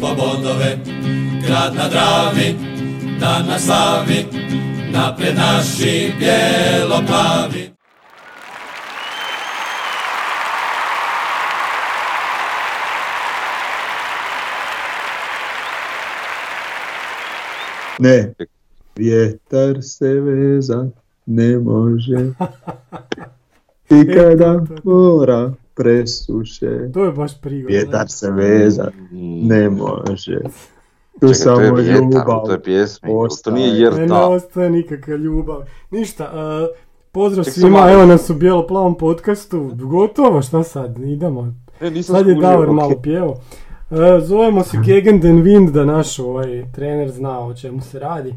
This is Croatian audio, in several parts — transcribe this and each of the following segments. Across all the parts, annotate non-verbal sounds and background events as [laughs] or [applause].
po bodove. Grad na Dravi, dan na slavi Napred naši bijelo-plavi Ne, vjetar se veza ne može. [laughs] I kada mora presuše, To je baš prigoda. vjetar se veza ne može. Tu Čekaj, to samo je vjetar, ljubav. to je pjesmi, to nije Ne, ne jerta. ostaje nikakva ljubav. Ništa, uh, pozdrav Ček svima, evo nas u bijelo-plavom podcastu. Gotovo, šta sad, idemo. E, nisam Sad je skužio, Davor ok. malo pjevo. Uh, zovemo se Gegen den Wind da naš ovaj trener zna o čemu se radi.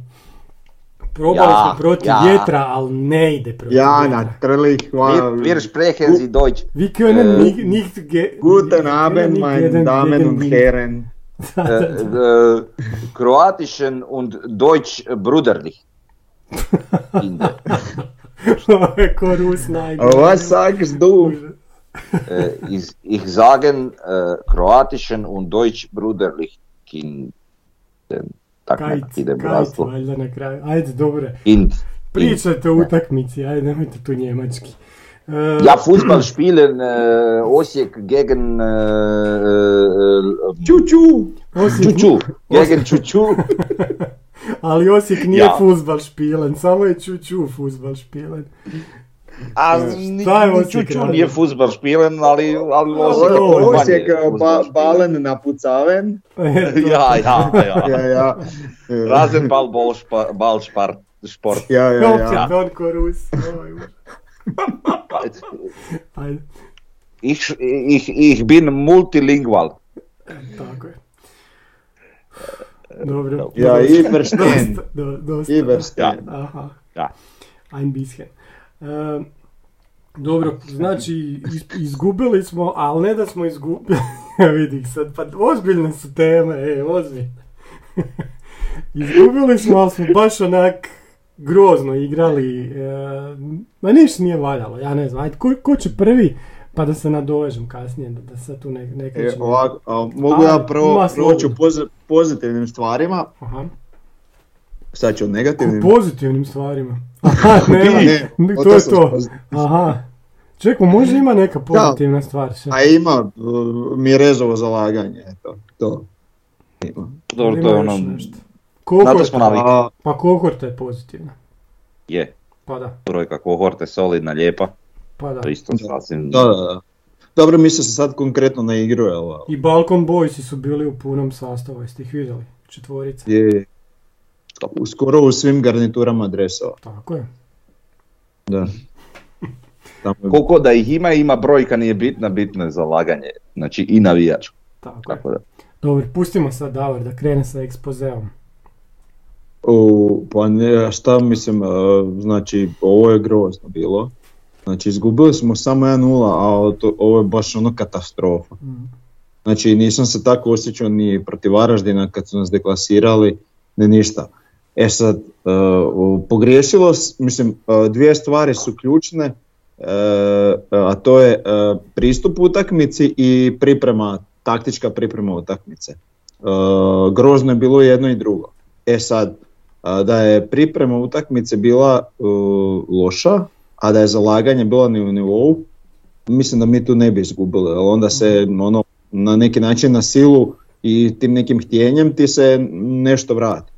Probali Ja, smo protiv ja. vjetra, ali ne ide protiv Ja vjetra. na trlih, Wir, wir sprechen Sie Deutsch. Vi können E, nicht, nicht ge, Guten wir Abend, meine Damen und. Herren. [laughs] Da, da, Äh, da. äh, kroatischen und Deutsch brüderlich. [laughs] Ko Rus najgore. Was sagst du? Äh, ich, ich sagen äh, kroatischen und Deutsch brüderlich Kind. Tako Kajt, nekak ide bratstvo. valjda na kraju. Ajde, dobro. Kind. Pričajte o utakmici, ajde, nemojte tu njemački. Uh, Ja, Fußball spielen äh, Osijek gegen äh, Čuču! Osijek- Čuču. Gegen Čuču. [laughs] ali Osijek nije Ja. fuzbal špilen, samo je čuču fuzbal špilen. A je Osijek Čuču nije fuzbal špilen, ali, ali Osijek je Osijek ba, balen napucaven. [laughs] Ja, ja, ja. Ja, ja. Rasenball, Ball, Spa- Ball, Sport. Sport. Ja, ja, ja. on ko Rus. Oj, [laughs] Ajde, Ich, ich, ich bin multilingual. tako je. Dobro. Ja, dosta, i verstehen. dosta, do- dosta. I verstehen. Aha. Ja. Ein bisschen. E, dobro, znači iz- izgubili smo, ali ne da smo izgubili, [laughs] vidi sad, pa ozbiljne su teme, e, ozbiljne. [laughs] izgubili smo, ali smo baš onak grozno igrali, e, ma ništa nije valjalo, ja ne znam, ajde, ko, ko će prvi, pa da se nadovežem kasnije, da, da sad tu ne, ne E, ovako, a, mogu A, ja prvo proći u pozitivnim stvarima, Aha. Sad ću o U negativnim. pozitivnim stvarima. Aha, [laughs] nema, Ne, to je to. Aha. Čekaj, može ima neka pozitivna stvar. Šta? A ima uh, Mirezovo zalaganje, eto, to. Ima. Dobro, to je ono... Kohorta, smo. A, pa kohorta je pozitivna. Je, Pa da, brojka kohorte, solidna, lijepa. pa da. To isto sasvim... da, da, da. Dobro, mislim se sad konkretno na igru, jel? I Balkan Boysi su bili u punom sastavu, jeste ih vidjeli? Četvorica. Je, u- skoro u svim garniturama dresova. Tako je. Da. [laughs] Tamo je- Koliko da ih ima, ima brojka nije bitna, bitno je zalaganje. Znači i navijač. Tako je. Tako da. Dobro, pustimo sad Davor da krene sa ekspozeom. U, pa ne, šta mislim, znači ovo je grozno bilo. Znači izgubili smo samo 1-0, a to, ovo je baš ono katastrofa. Mm. Znači nisam se tako osjećao ni protiv Varaždina kad su nas deklasirali, ni ništa. E sad, e, pogriješilo, mislim, e, dvije stvari su ključne, e, a to je pristup utakmici i priprema, taktička priprema utakmice. Grozno je bilo jedno i drugo. E sad, da je priprema utakmice bila loša, a da je zalaganje bilo ni u nivou, mislim da mi tu ne bi izgubili, jer onda se ono, na neki način na silu i tim nekim htjenjem ti se nešto vrati.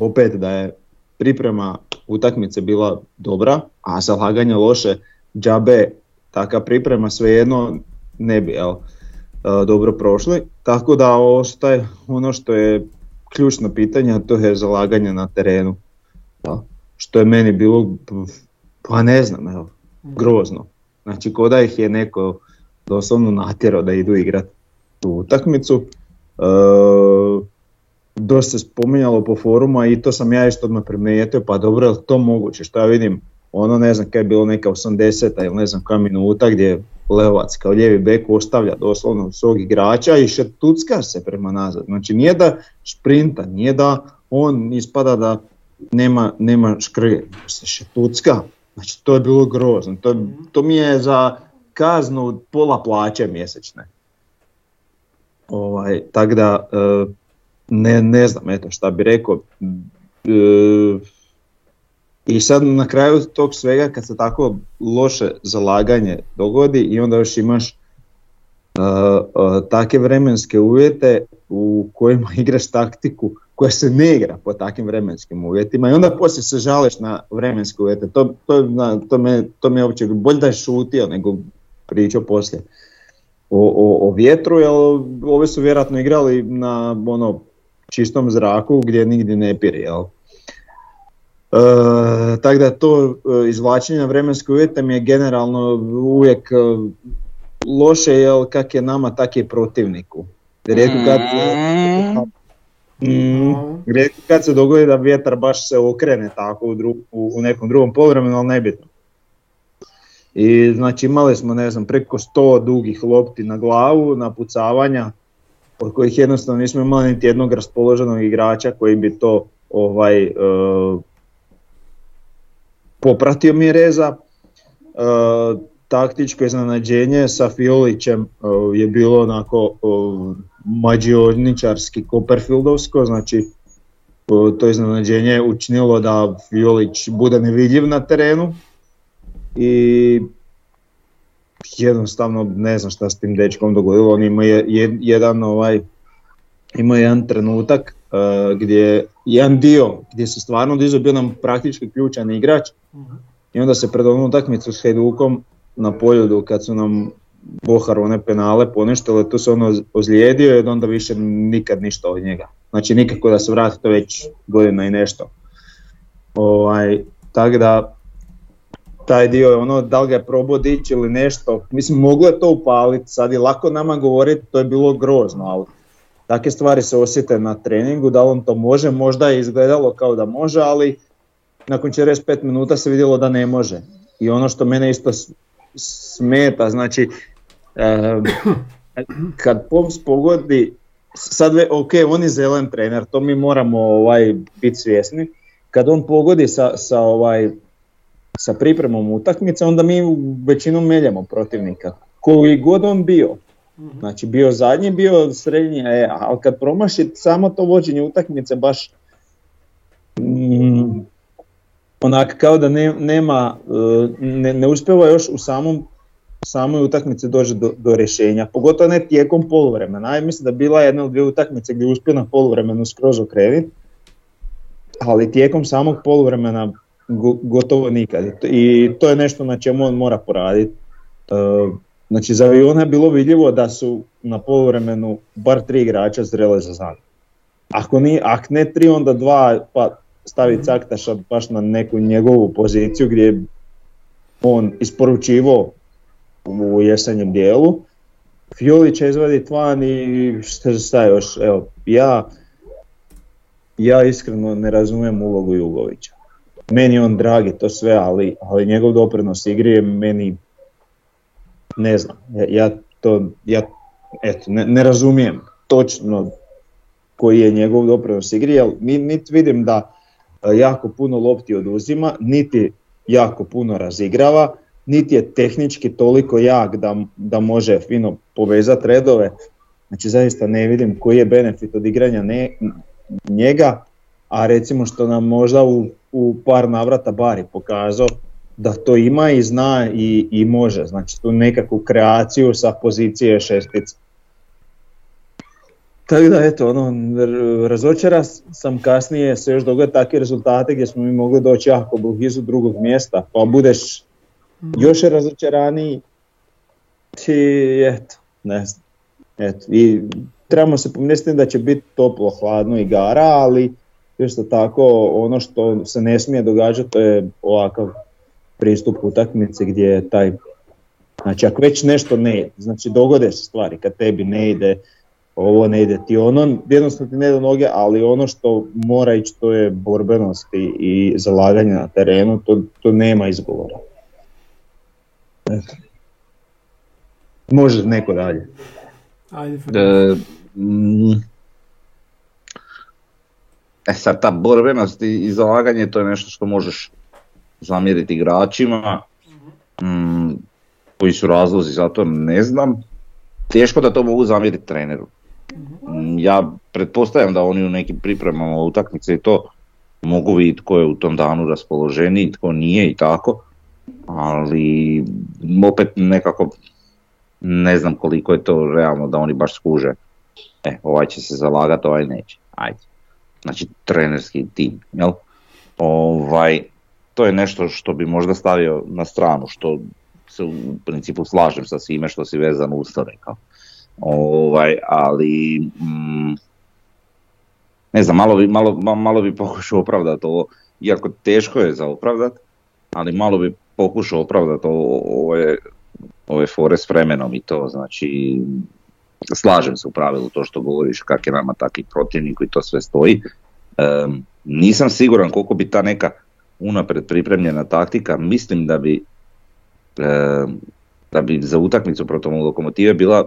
Opet da je priprema utakmice bila dobra, a zalaganje loše, džabe, taka priprema svejedno ne bi jel, e, dobro prošli. Tako da ostaje ono što je ključno pitanje, to je zalaganje na terenu. Da. Što je meni bilo, pa ne znam, evo, grozno. Znači, ko da ih je neko doslovno natjerao da idu igrati tu utakmicu. E, dosta se spominjalo po foruma i to sam ja isto odmah primijetio, pa dobro, je to moguće? Što ja vidim, ono ne znam kaj je bilo neka 80 ili ne znam koja minuta gdje Leovac kao lijevi bek ostavlja doslovno svog igrača i šetucka se prema nazad. Znači nije da šprinta, nije da on ispada da nema, nema škrge, se šetucka Znači to je bilo grozno, to, to mi je za kaznu pola plaće mjesečne. Ovaj, tako da, e, ne, ne znam eto šta bi rekao. E, I sad na kraju tog svega kad se tako loše zalaganje dogodi i onda još imaš uh, uh, takve vremenske uvjete u kojima [laughs] igraš taktiku koja se ne igra po takvim vremenskim uvjetima i onda poslije se žališ na vremenske uvjete. To, to, na, to, me, to me uopće bolje da je šutio nego pričao poslije o, o, o vjetru, jer ovi su vjerojatno igrali na ono čistom zraku gdje nigdje ne piri, jel? E, tako da to e, izvlačenje vremenske uvjete mi je generalno uvijek e, loše, jer kak je nama, tak je protivniku. Rijetko kad, mm, rijetko kad se dogodi da vjetar baš se okrene tako u, dru, u, u nekom drugom poluvremenu, ali nebitno. I znači imali smo ne znam preko 100 dugih lopti na glavu, napucavanja, od kojih jednostavno nismo imali niti jednog raspoloženog igrača koji bi to ovaj uh, popratio Mireza. Uh, taktičko iznenađenje sa Fiolićem uh, je bilo onako uh, mađioničarski Copperfieldovsko, znači to iznenađenje je učinilo da Fiolić bude nevidljiv na terenu i jednostavno ne znam šta s tim dečkom dogodilo, on ima je, jedan ovaj ima jedan trenutak uh, gdje jedan dio gdje se stvarno Dizo bio nam praktički ključan igrač uh-huh. i onda se pred onom utakmicu s Hajdukom na poljudu kad su nam Bohar one penale poništile, tu se ono ozlijedio i onda više nikad ništa od njega. Znači nikako da se vrati to već godina i nešto. Ovaj, tako da taj dio je ono da li ga je probao dići ili nešto, mislim moglo je to upaliti, sad je lako nama govoriti, to je bilo grozno, ali takve stvari se osjete na treningu, da li on to može, možda je izgledalo kao da može, ali nakon 45 minuta se vidjelo da ne može. I ono što mene isto smeta, znači [clears throat] kad Poms pogodi, sad ok, on je zelen trener, to mi moramo ovaj, biti svjesni, kad on pogodi sa, sa ovaj, sa pripremom utakmice, onda mi većinom meljemo protivnika. Koji god on bio, mhm. znači bio zadnji, bio srednji, e, ali kad promaši samo to vođenje utakmice baš mm, onak kao da ne, nema, e, ne, ne uspjeva još u samom samoj utakmici doći do, do rješenja, pogotovo ne tijekom poluvremena. Ja mislim da bila jedna od dvije utakmice gdje je uspio na poluvremenu skroz okrenit, ali tijekom samog poluvremena gotovo nikad. I to je nešto na čemu on mora poraditi. E, znači za aviona je bilo vidljivo da su na poluvremenu bar tri igrača zrele za zad. Ako, ni, ako ne tri, onda dva, pa stavi mhm. Caktaša baš na neku njegovu poziciju gdje je on isporučivo u jesenjem dijelu. Fioli će izvaditi van i šta još, evo, ja, ja iskreno ne razumijem ulogu Jugovića meni on dragi to sve, ali, ali njegov doprinos igri je meni, ne znam, ja, ja to, ja eto, ne, ne, razumijem točno koji je njegov doprinos igri, jer niti vidim da e, jako puno lopti oduzima, niti jako puno razigrava, niti je tehnički toliko jak da, da može fino povezati redove. Znači zaista ne vidim koji je benefit od igranja ne, njega, a recimo što nam možda u u par navrata Bari pokazao da to ima i zna i, i može, znači tu nekakvu kreaciju sa pozicije šestice. Tako da eto, ono, razočara sam kasnije se još dogodi takve rezultate gdje smo mi mogli doći jako blizu drugog mjesta, pa budeš još razočaraniji i eto, ne znam. Eto, i trebamo se pomisliti da će biti toplo, hladno i gara, ali Isto tako ono što se ne smije događati to je ovakav pristup utakmici gdje je taj, znači ako već nešto ne ide, znači dogode se stvari kad tebi ne ide, ovo ne ide ti ono, jednostavno ti ne ide noge, ali ono što mora ići to je borbenost i, i zalaganje na terenu, to, to nema izgovora. Eto. Može neko dalje. Ajde, e, sad ta borbenost i zalaganje to je nešto što možeš zamjeriti igračima, mm, koji su razlozi za to ne znam, teško da to mogu zamjeriti treneru. Mm, Ja pretpostavljam da oni u nekim pripremama utakmice i to mogu vidjeti tko je u tom danu raspoloženiji, tko nije i tako, ali opet nekako ne znam koliko je to realno da oni baš skuže. E, ovaj će se zalagati, ovaj neće. Ajde. Znači, trenerski tim, jel? Ovaj, to je nešto što bi možda stavio na stranu, što se u principu slažem sa svime što si vezano uz to rekao. Ovaj, ali, mm, ne znam, malo bi, malo, ma- malo bi pokušao opravdati ovo, iako teško je za opravdat, ali malo bi pokušao opravdati ovo, ove, ove fore s vremenom i to, znači, slažem se u pravilu to što govoriš, kak je nama taki protivnik i to sve stoji. Em, nisam siguran koliko bi ta neka unapred pripremljena taktika, mislim da bi em, da bi za utakmicu protiv lokomotive bila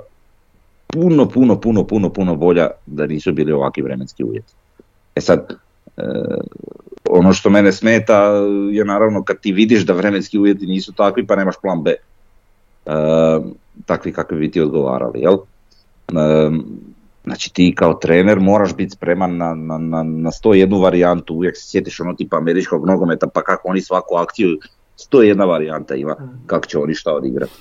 puno, puno, puno, puno, puno bolja da nisu bili ovakvi vremenski uvjeti. E sad, e, ono što mene smeta je naravno kad ti vidiš da vremenski uvjeti nisu takvi pa nemaš plan B. E, takvi kakvi bi ti odgovarali, jel? Znači ti kao trener moraš biti spreman na, na, na, na 101 varijantu, uvijek se sjetiš ono tipa američkog nogometa pa kako oni svaku akciju, 101 varijanta ima kako će oni šta odigrati.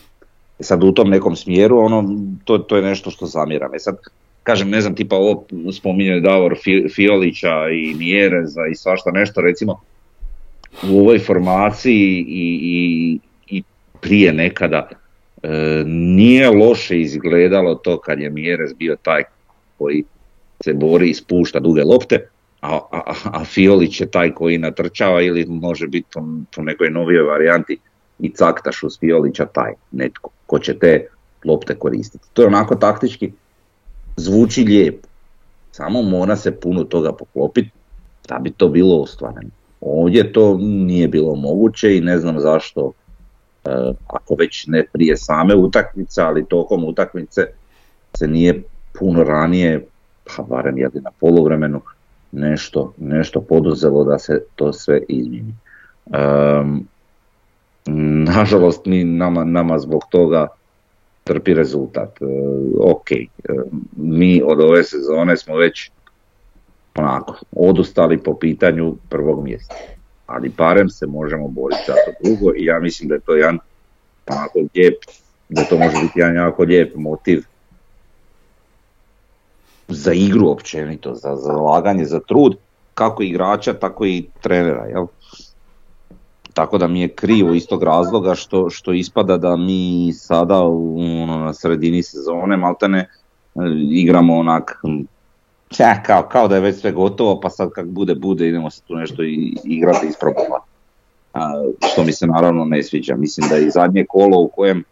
E sad u tom nekom smjeru, ono, to, to je nešto što zamjeram. E sad, kažem, ne znam, tipa ovo spominje Davor Fi- Fiolića i Mjereza i svašta nešto, recimo, u ovoj formaciji i, i, i prije nekada nije loše izgledalo to kad je Mjerez bio taj koji se bori i spušta duge lopte, a, a, a- Fiolić je taj koji natrčava ili može biti po, po nekoj novijoj varijanti i caktaš uz Fiolića taj netko ko će te lopte koristiti. To je onako taktički zvuči lijepo, samo mora se puno toga poklopiti da bi to bilo ostvareno. Ovdje to nije bilo moguće i ne znam zašto, e, ako već ne prije same utakmice, ali tokom utakmice se nije puno ranije, pa barem jedni na poluvremenu, nešto, nešto poduzelo da se to sve izmijeni. Ehm, nažalost, mi, nama, nama zbog toga trpi rezultat. E, ok, e, mi od ove sezone smo već onako odustali po pitanju prvog mjesta. Ali barem se možemo boriti za to drugo i ja mislim da je to jedan onako lijep, da to može biti jedan jako lijep motiv za igru općenito, za zalaganje, za trud, kako igrača, tako i trenera, jel? Tako da mi je krivo iz tog razloga što, što ispada da mi sada u, ono, na sredini sezone maltene e, igramo onak ja, kao, kao da je već sve gotovo pa sad kak bude bude idemo se tu nešto i, igrati i isprobavati. A, što mi se naravno ne sviđa. Mislim da je i zadnje kolo u kojem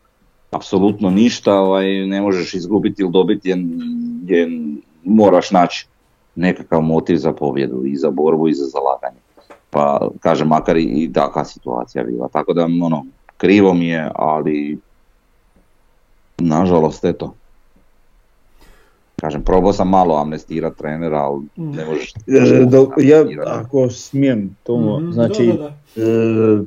apsolutno ništa ovaj, ne možeš izgubiti ili dobiti je, je moraš naći nekakav motiv za pobjedu i za borbu i za zalaganje. Pa kažem, makar i takva situacija bila. Tako da ono, krivo mi je, ali nažalost eto. Kažem, probao sam malo amnestirati trenera, ali ne možeš... E, do- ja, ako smijem to, Mhm, znači, da, da, da. e,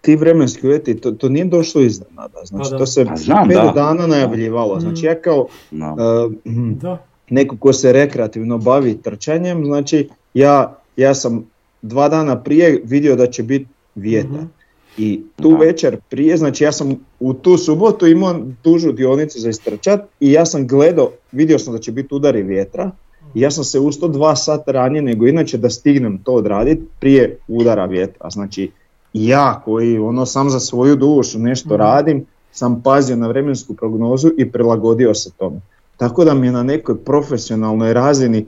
ti vremenski uvjeti, to, to nije došlo iznenada, znači Pa da. to se Pa znam, pet da. dana najavljivalo, znači ja kao No. e, hm, Da. neko ko se rekreativno bavi trčanjem, znači ja, ja sam dva dana prije vidio da će biti vjetar. Mhm. I tu Da. večer prije, znači ja sam u tu subotu imao dužu dionicu za istrčat i ja sam gledao, vidio sam da će biti udari vjetra i ja sam se ustao dva sata ranije nego inače da stignem to odraditi prije udara vjetra. Znači ja koji ono sam za svoju dušu nešto Mhm. radim, sam pazio na vremensku prognozu i prilagodio se tome. Tako da mi je na nekoj profesionalnoj razini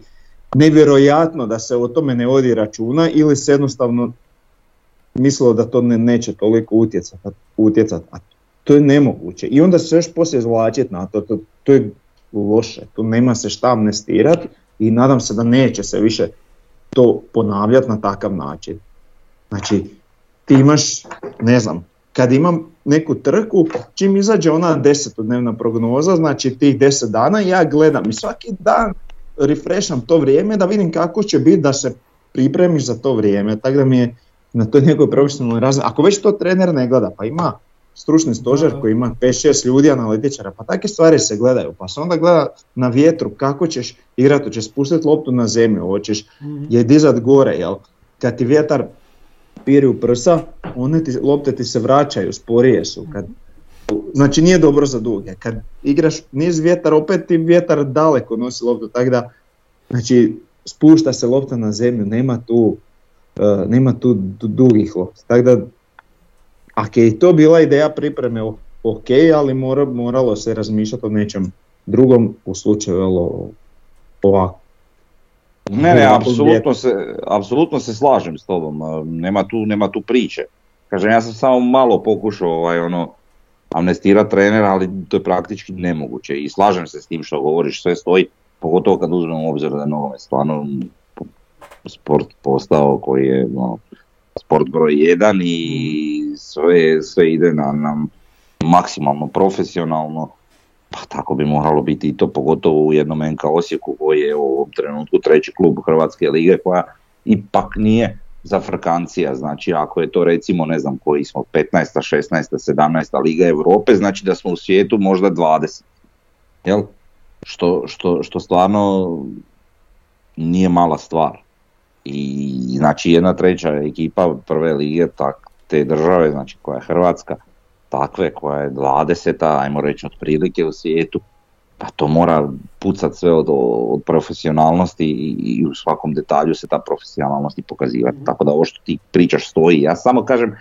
nevjerojatno da se o tome ne vodi računa ili se jednostavno mislilo da to ne, neće toliko utjecati, utjecat, a to je nemoguće. I onda se još poslije zvlačiti na to, to, to je loše, tu nema se šta amnestirati i nadam se da neće se više to ponavljati na takav način. Znači, ti imaš, ne znam, kad imam neku trku, čim izađe ona desetodnevna prognoza, znači tih deset dana, ja gledam i svaki dan refresham to vrijeme da vidim kako će biti da se pripremiš za to vrijeme. Tako da mi je na toj nekoj profesionalnoj razini. Ako već to trener ne gleda, pa ima stručni stožer koji ima 5-6 ljudi analitičara, pa takve stvari se gledaju, pa se onda gleda na vjetru kako ćeš igrati, hoćeš spustiti loptu na zemlju, hoćeš Mhm. je dizat gore, jel? Kad ti vjetar piri u prsa, one ti, lopte ti se vraćaju, sporije su. Kad, znači nije dobro za duge. Kad igraš niz vjetar, opet ti vjetar daleko nosi loptu, tako da znači, spušta se lopta na zemlju, nema tu, eh, nema tu du- dugih lopta. Tako da, ako je to bila ideja pripreme, ok, ali mora, moralo se razmišljati o nečem drugom u slučaju jel, ovako. Ne, ne, apsolutno se, apsolutno se slažem s tobom, nema tu, nema tu priče. Kažem, ja sam samo malo pokušao ovaj, ono, amnestirati trenera, ali to je praktički nemoguće i slažem se s tim što govoriš, sve stoji, pogotovo kad uzmemo u obzir da je nogomet stvarno sport postao koji je ono, sport broj jedan i sve, sve ide na, na maksimalno profesionalno, pa tako bi moralo biti i to pogotovo u jednom NK Osijeku koji je u ovom trenutku treći klub Hrvatske lige koja ipak nije za frkancija, znači ako je to recimo ne znam koji smo 15. 16. 17. liga Europe, znači da smo u svijetu možda 20. Jel? Što, što, što stvarno nije mala stvar. I znači jedna treća ekipa prve lige tak, te države, znači koja je Hrvatska, takve koja je 20. ajmo reći otprilike u svijetu, pa to mora pucat sve od, od profesionalnosti i, i u svakom detalju se ta profesionalnost i pokazivati. Tako da ovo što ti pričaš stoji. Ja samo kažem,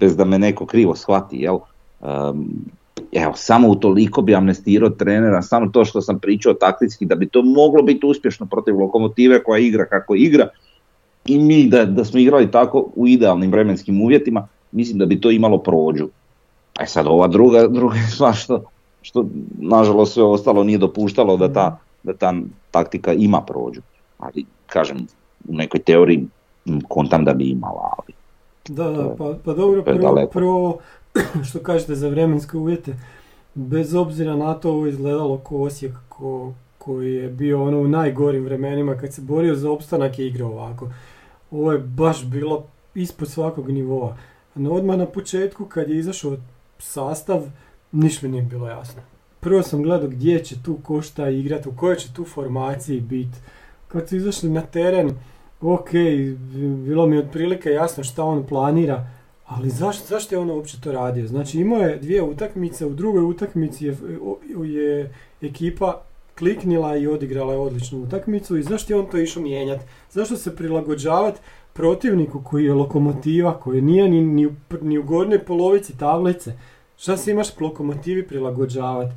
bez da me neko krivo shvati, jel? Um, evo, samo utoliko bi amnestirao trenera, samo to što sam pričao taktički, da bi to moglo biti uspješno protiv lokomotive koja igra kako igra i mi da, da smo igrali tako u idealnim vremenskim uvjetima, mislim da bi to imalo prođu. E sad ova druga, druga [laughs] stvar što, što nažalost sve ostalo nije dopuštalo da ta, da ta taktika ima prođu. Ali kažem, u nekoj teoriji kontam da bi imala, ali Da, da, pa, pa dobro, prvo, prvo [clears throat] što kažete za vremenske uvjete, bez obzira na to ovo izgledalo ko Osijek ko, koji je bio ono u najgorim vremenima kad se borio za opstanak i igrao ovako. Ovo je baš bilo ispod svakog nivoa. No odmah na početku kad je izašao sastav, ništa mi nije bilo jasno. Prvo sam gledao gdje će tu ko šta igrati, u kojoj će tu formaciji biti. Kad su izašli na teren, ok, bilo mi otprilike jasno šta on planira, ali zašto, zašto je on uopće to radio? Znači imao je dvije utakmice, u drugoj utakmici je, je ekipa kliknila i odigrala je odličnu utakmicu i zašto je on to išao mijenjati? Zašto se prilagođavati protivniku koji je lokomotiva, koji nije ni, ni, ni u gornjoj polovici tablice? Šta se imaš lokomotivi prilagođavati?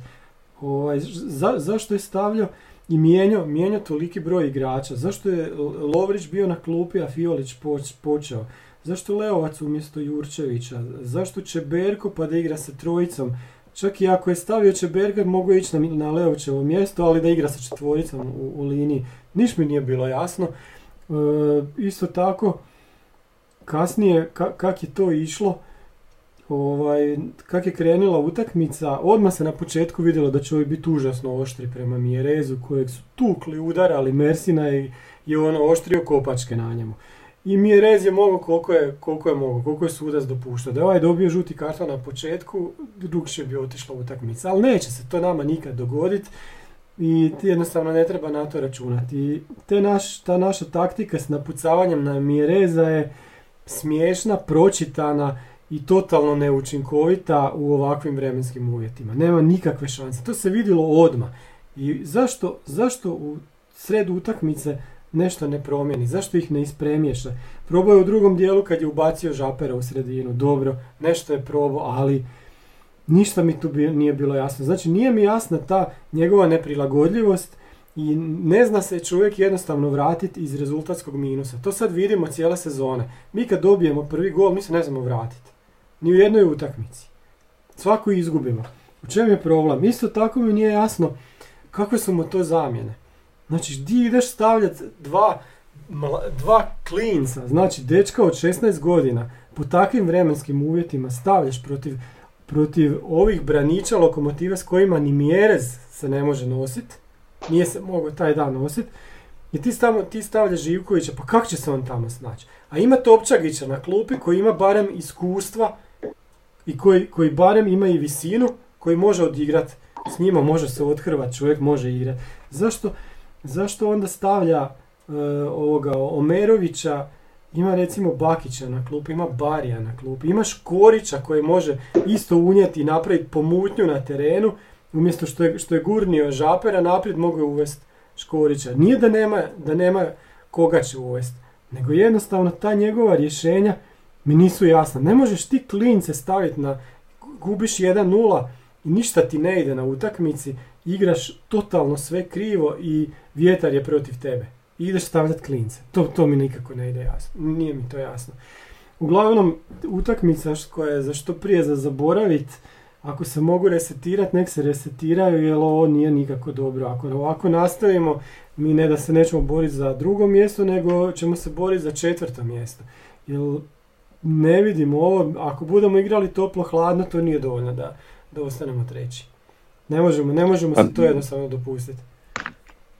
Ovaj, za, zašto je stavljao i mijenjao, mijenjao toliki broj igrača? Zašto je Lovrić bio na klupi, a Fiolić poč, počeo? Zašto Leovac umjesto Jurčevića? Zašto Čeberko pa da igra sa trojicom? Čak i ako je stavio Čeberka mogu ići na, na Leovićevo mjesto, ali da igra sa četvoricom u, u liniji. Niš mi nije bilo jasno. E, isto tako, kasnije ka, kak je to išlo, ovaj, kak je krenula utakmica, odmah se na početku vidjelo da će ovi biti užasno oštri prema Mjerezu, kojeg su tukli, udarali, Mersina je, je ono oštrio kopačke na njemu. I Mjerez je mogao koliko je, koliko je mogao, koliko je sudac dopuštao. Da je ovaj dobio žuti karton na početku, drugšije bi otišla utakmica. Ali neće se to nama nikad dogoditi i jednostavno ne treba na to računati. I te naš, ta naša taktika s napucavanjem na Mjereza je smiješna, pročitana i totalno neučinkovita u ovakvim vremenskim uvjetima. Nema nikakve šanse. To se vidjelo odmah. I zašto, zašto u sredu utakmice nešto ne promijeni, zašto ih ne ispremiješa? Probao je u drugom dijelu kad je ubacio žapera u sredinu, dobro, nešto je probao, ali ništa mi tu nije bilo jasno. Znači nije mi jasna ta njegova neprilagodljivost i ne zna se čovjek jednostavno vratiti iz rezultatskog minusa. To sad vidimo cijele sezone. Mi kad dobijemo prvi gol, mi se ne znamo vratiti. Ni u jednoj utakmici. Svaku izgubimo. U čem je problem? Isto tako mi nije jasno kakve su mu to zamjene. Znači, di ideš stavljati dva, dva klinca, znači dečka od 16 godina, po takvim vremenskim uvjetima stavljaš protiv, protiv ovih braniča lokomotive s kojima ni mjerez se ne može nositi, nije se mogao taj dan nositi, I ti, stavlja, ti stavljaš Živkovića, pa kako će se on tamo snaći? A ima Topčagića na klupi koji ima barem iskustva i koji, koji barem ima i visinu, koji može odigrati. S njima može se othrvat, čovjek može igrati. Zašto, zašto onda stavlja e, ovoga Omerovića, ima recimo Bakića na klupi, ima Barija na klupi, ima Škorića koji može isto unijeti i napraviti pomutnju na terenu, umjesto što je, što je gurnio Žapera, naprijed mogu je uvesti Škorića. Nije da nema, da nema koga će uvesti, nego jednostavno ta njegova rješenja mi nisu jasna. Ne možeš ti klince staviti na, gubiš 1-0 i ništa ti ne ide na utakmici, igraš totalno sve krivo i vjetar je protiv tebe. I ideš stavljati klince. To, to mi nikako ne ide jasno. Nije mi to jasno. Uglavnom, utakmica koja je za što prije za zaboravit, ako se mogu resetirati, nek se resetiraju, jer ovo nije nikako dobro. Ako ovako nastavimo, mi ne da se nećemo boriti za drugo mjesto, nego ćemo se boriti za četvrto mjesto. Jer ne vidimo ovo, ako budemo igrali toplo-hladno, to nije dovoljno da, da ostanemo treći. Ne možemo, ne možemo se to jednostavno dopustiti.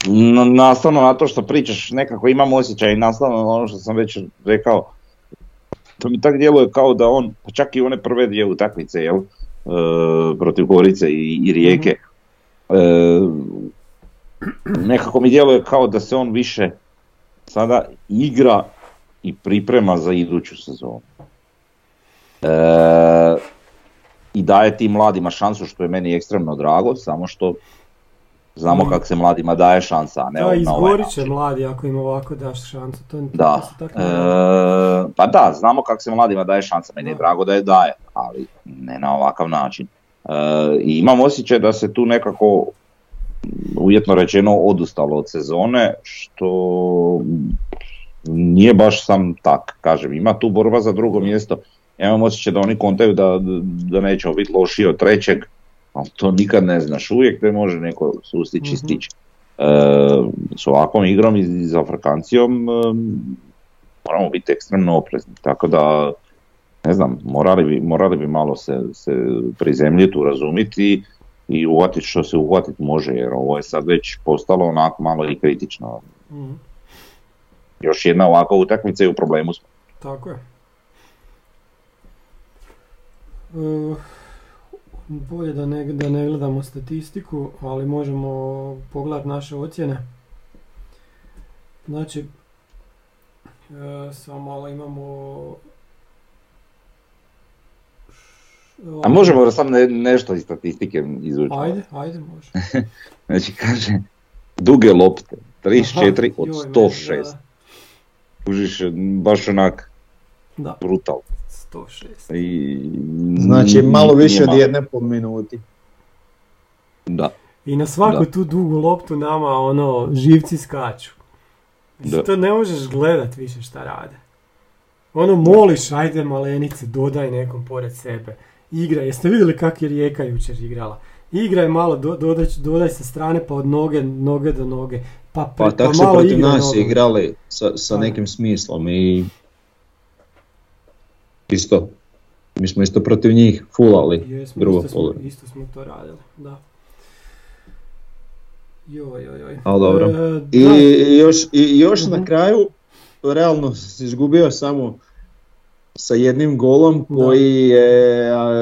No, nastavno na to što pričaš, nekako imam osjećaj i nastavno na ono što sam već rekao, to mi tak djeluje kao da on, pa čak i one prve dvije utakmice, jel, e, protiv Gorice i, i Rijeke, e, nekako mi djeluje kao da se on više sada igra i priprema za iduću sezonu. E, I daje tim mladima šansu što je meni ekstremno drago, samo što znamo Mm. kako se mladima daje šansa, a ne Da, ovaj izgorit će mladi ako im ovako daš šansu. To, to Da, se tako e, pa da, znamo kako se mladima daje šansa, meni je drago da je daje, ali ne na ovakav način. E, I imam osjećaj da se tu nekako, uvjetno rečeno, odustalo od sezone, što nije baš sam tak, kažem, ima tu borba za drugo mjesto, ja imam osjećaj da oni kontaju da, da nećemo biti lošiji od trećeg, ali to nikad ne znaš, uvijek te može neko sustići i Mhm. stići. E, s ovakvom igrom i s Afrikancijom e, moramo biti ekstremno oprezni, tako da ne znam, morali bi, morali bi malo se, se prizemljiti, urazumiti i uhvatiti što se uhvatiti može, jer ovo je sad već postalo onako malo i kritično. Mhm, Još jedna ovakva utakmica i u problemu smo. Tako je. E, bolje da ne, da ne gledamo statistiku, ali možemo pogledati naše ocjene. Znači, e, samo malo imamo... A možemo sad ne, nešto iz statistike izvući. Ajde, ajde, može. [laughs] Znači kaže, duge lopte, 34 Aha, od joj, meni, 106. Da, Kužiš, baš onak da, brutal. 106. I, Znači malo više od jedne po minuti. Da. I na svaku Da. tu dugu loptu nama ono živci skaču. Da. to ne možeš gledat više šta rade. Ono moliš, ajde malenice, dodaj nekom pored sebe. Igra, jeste vidjeli kak je Rijeka jučer igrala? Igraj malo, do, dodaj, dodaj sa strane pa od noge, noge do noge. Pa, Pa pre- tako se malo protiv nas igrali sa, sa Pa nekim smislom i isto. Mi smo isto protiv njih fulali Jesmo, drugo isto, smo, isto smo to radili, da. Joj, joj, joj. Ali dobro. E, I, da, i još, i još Mhm. na kraju, realno si izgubio samo sa jednim golom Da. koji je a,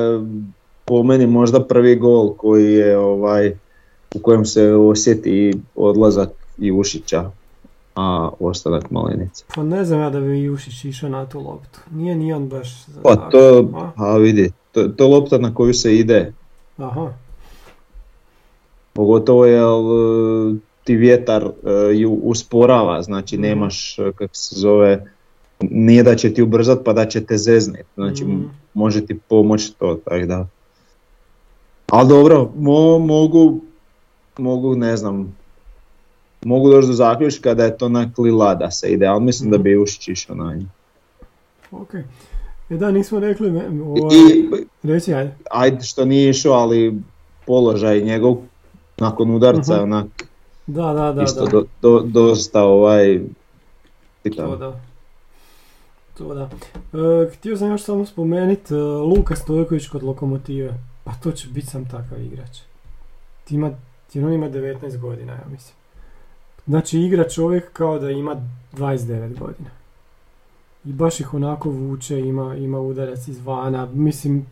po meni možda prvi gol koji je ovaj u kojem se osjeti odlazak Ivušića, a ostanak Malenice. Pa ne znam ja da bi Jušić išao na tu loptu. Nije ni on baš za Pa to, a? a vidi, to, to je lopta na koju se ide, Aha, pogotovo jer e, ti vjetar e, ju usporava, znači Mhm. nemaš, e, kako se zove, nije da će ti ubrzat pa da će te zeznit, znači Mhm. može ti pomoći to, tako da. Ali dobro, mo- mogu, mogu, ne znam, mogu doći do zaključka da je to na klila da se ide, ali mislim da Mhm. bi Ušić išao na nju. ok. E da, nismo rekli, me, ovaj, I, reci, ajde. ajde što nije išao, ali položaj njegov nakon udarca Mhm. onak Da, da, da, isto da. do, do- dosta ovaj To da. To da. E, htio sam još samo spomenuti Luka Stojković kod Lokomotive. Pa to će biti sam takav igrač. Ti ima, ti on ima 19 godina, ja mislim. Znači igra čovjek kao da ima 29 godina. I baš ih onako vuče, ima, ima udarac izvana. Mislim,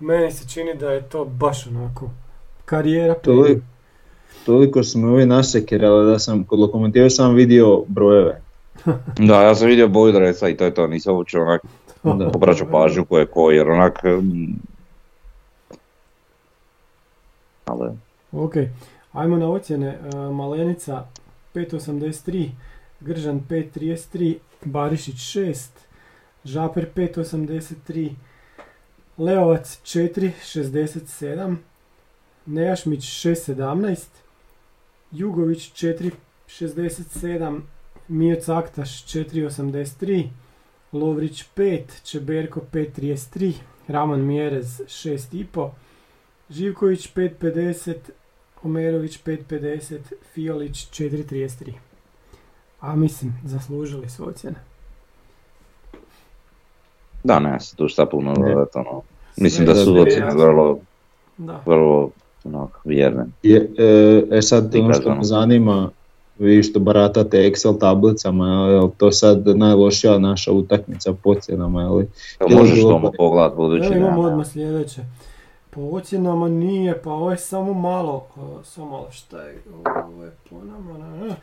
meni se čini da je to baš onako karijera. Toliko, toliko su me ovi nasekirali da sam kod lokomotive sam vidio brojeve. [laughs] Da, ja sam vidio boju dreca i to je to, nisam uopće onak pažnju ko je ko, jer onak... Ali, Ok, ajmo na ocjene. E, Malenica 5.83, Gržan 5.33, Barišić 6, Žaper 5.83, Leovac 4.67, Nejašmić 6.17, Jugović 4.67, Mio Caktaš 4.83, Lovrić 5, Čeberko 5.33, Raman Mjerez 6.5, Živković 5.50, Omerović 5.50, Fiolić 4.33. A mislim, zaslužili su ocjene. da, ne, se tu šta puno dodati, ono. Mislim da su ocjene vrlo, Da. vrlo, onak, vjerne. Je, e, e sad ono što me zanima, vi što baratate Excel tablicama, je li to sad najlošija naša utakmica po ocjenama, je li? Možeš to pogledat budući Evo da... imamo odmah sljedeće. Po ocjenama nije, pa ovo je samo malo, o, samo malo šta je, ovo je po nama, na- na.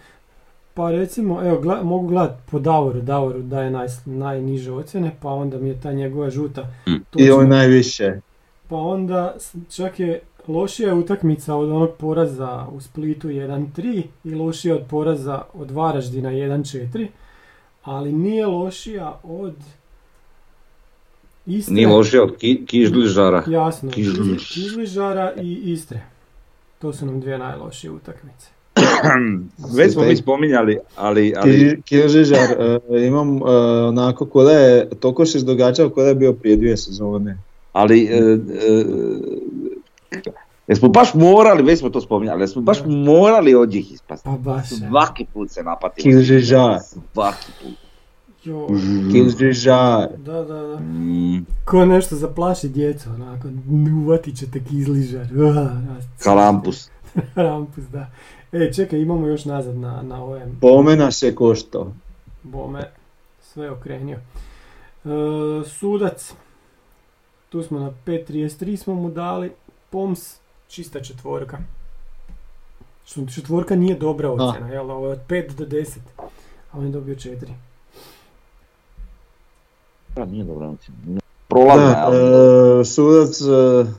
Pa recimo, evo, mogu gledat po Davoru, Davoru daje naj, najniže ocjene, pa onda mi je ta njegova žuta. Mm. I točno. ovo najviše. Pa onda čak je lošija utakmica od onog poraza u Splitu 1-3 i lošija od poraza od Varaždina 1-4, ali nije lošija od Istre. Nije lošije od ki, kižližara. Jasno, Kižli- Kižližara i Istre. To su nam dvije najlošije utakmice. [clears throat] Već smo mi spominjali, ali... ali Ki- Kilžižar, e, imam e, onako ko da je, se događao ko da je bio prije dvije sezone. ali e, e, jesmo baš morali, već smo to spominjali, jesmo baš morali od njih ispasti. Pa baš. Svaki put se napatimo. Kilžižar. Svaki put. Jo, Kilžižar. da, da, da. Mm, Ko nešto zaplaši djecu, onako, uvatit ćete kizližar. [laughs] kalampus. [laughs] Rampus, da. E, čekaj, imamo još nazad na, na ove Pomena se košto. bome. Sve okrenio. E, sudac. Tu smo na 5.33 smo mu dali. Poms, čista četvorka. Što četvorka nije dobra ocjena, jel? Ovo je od 5 do 10. A on je dobio 4. Da, nije ocjena. Prolazna, Da, ali... e, sudac e,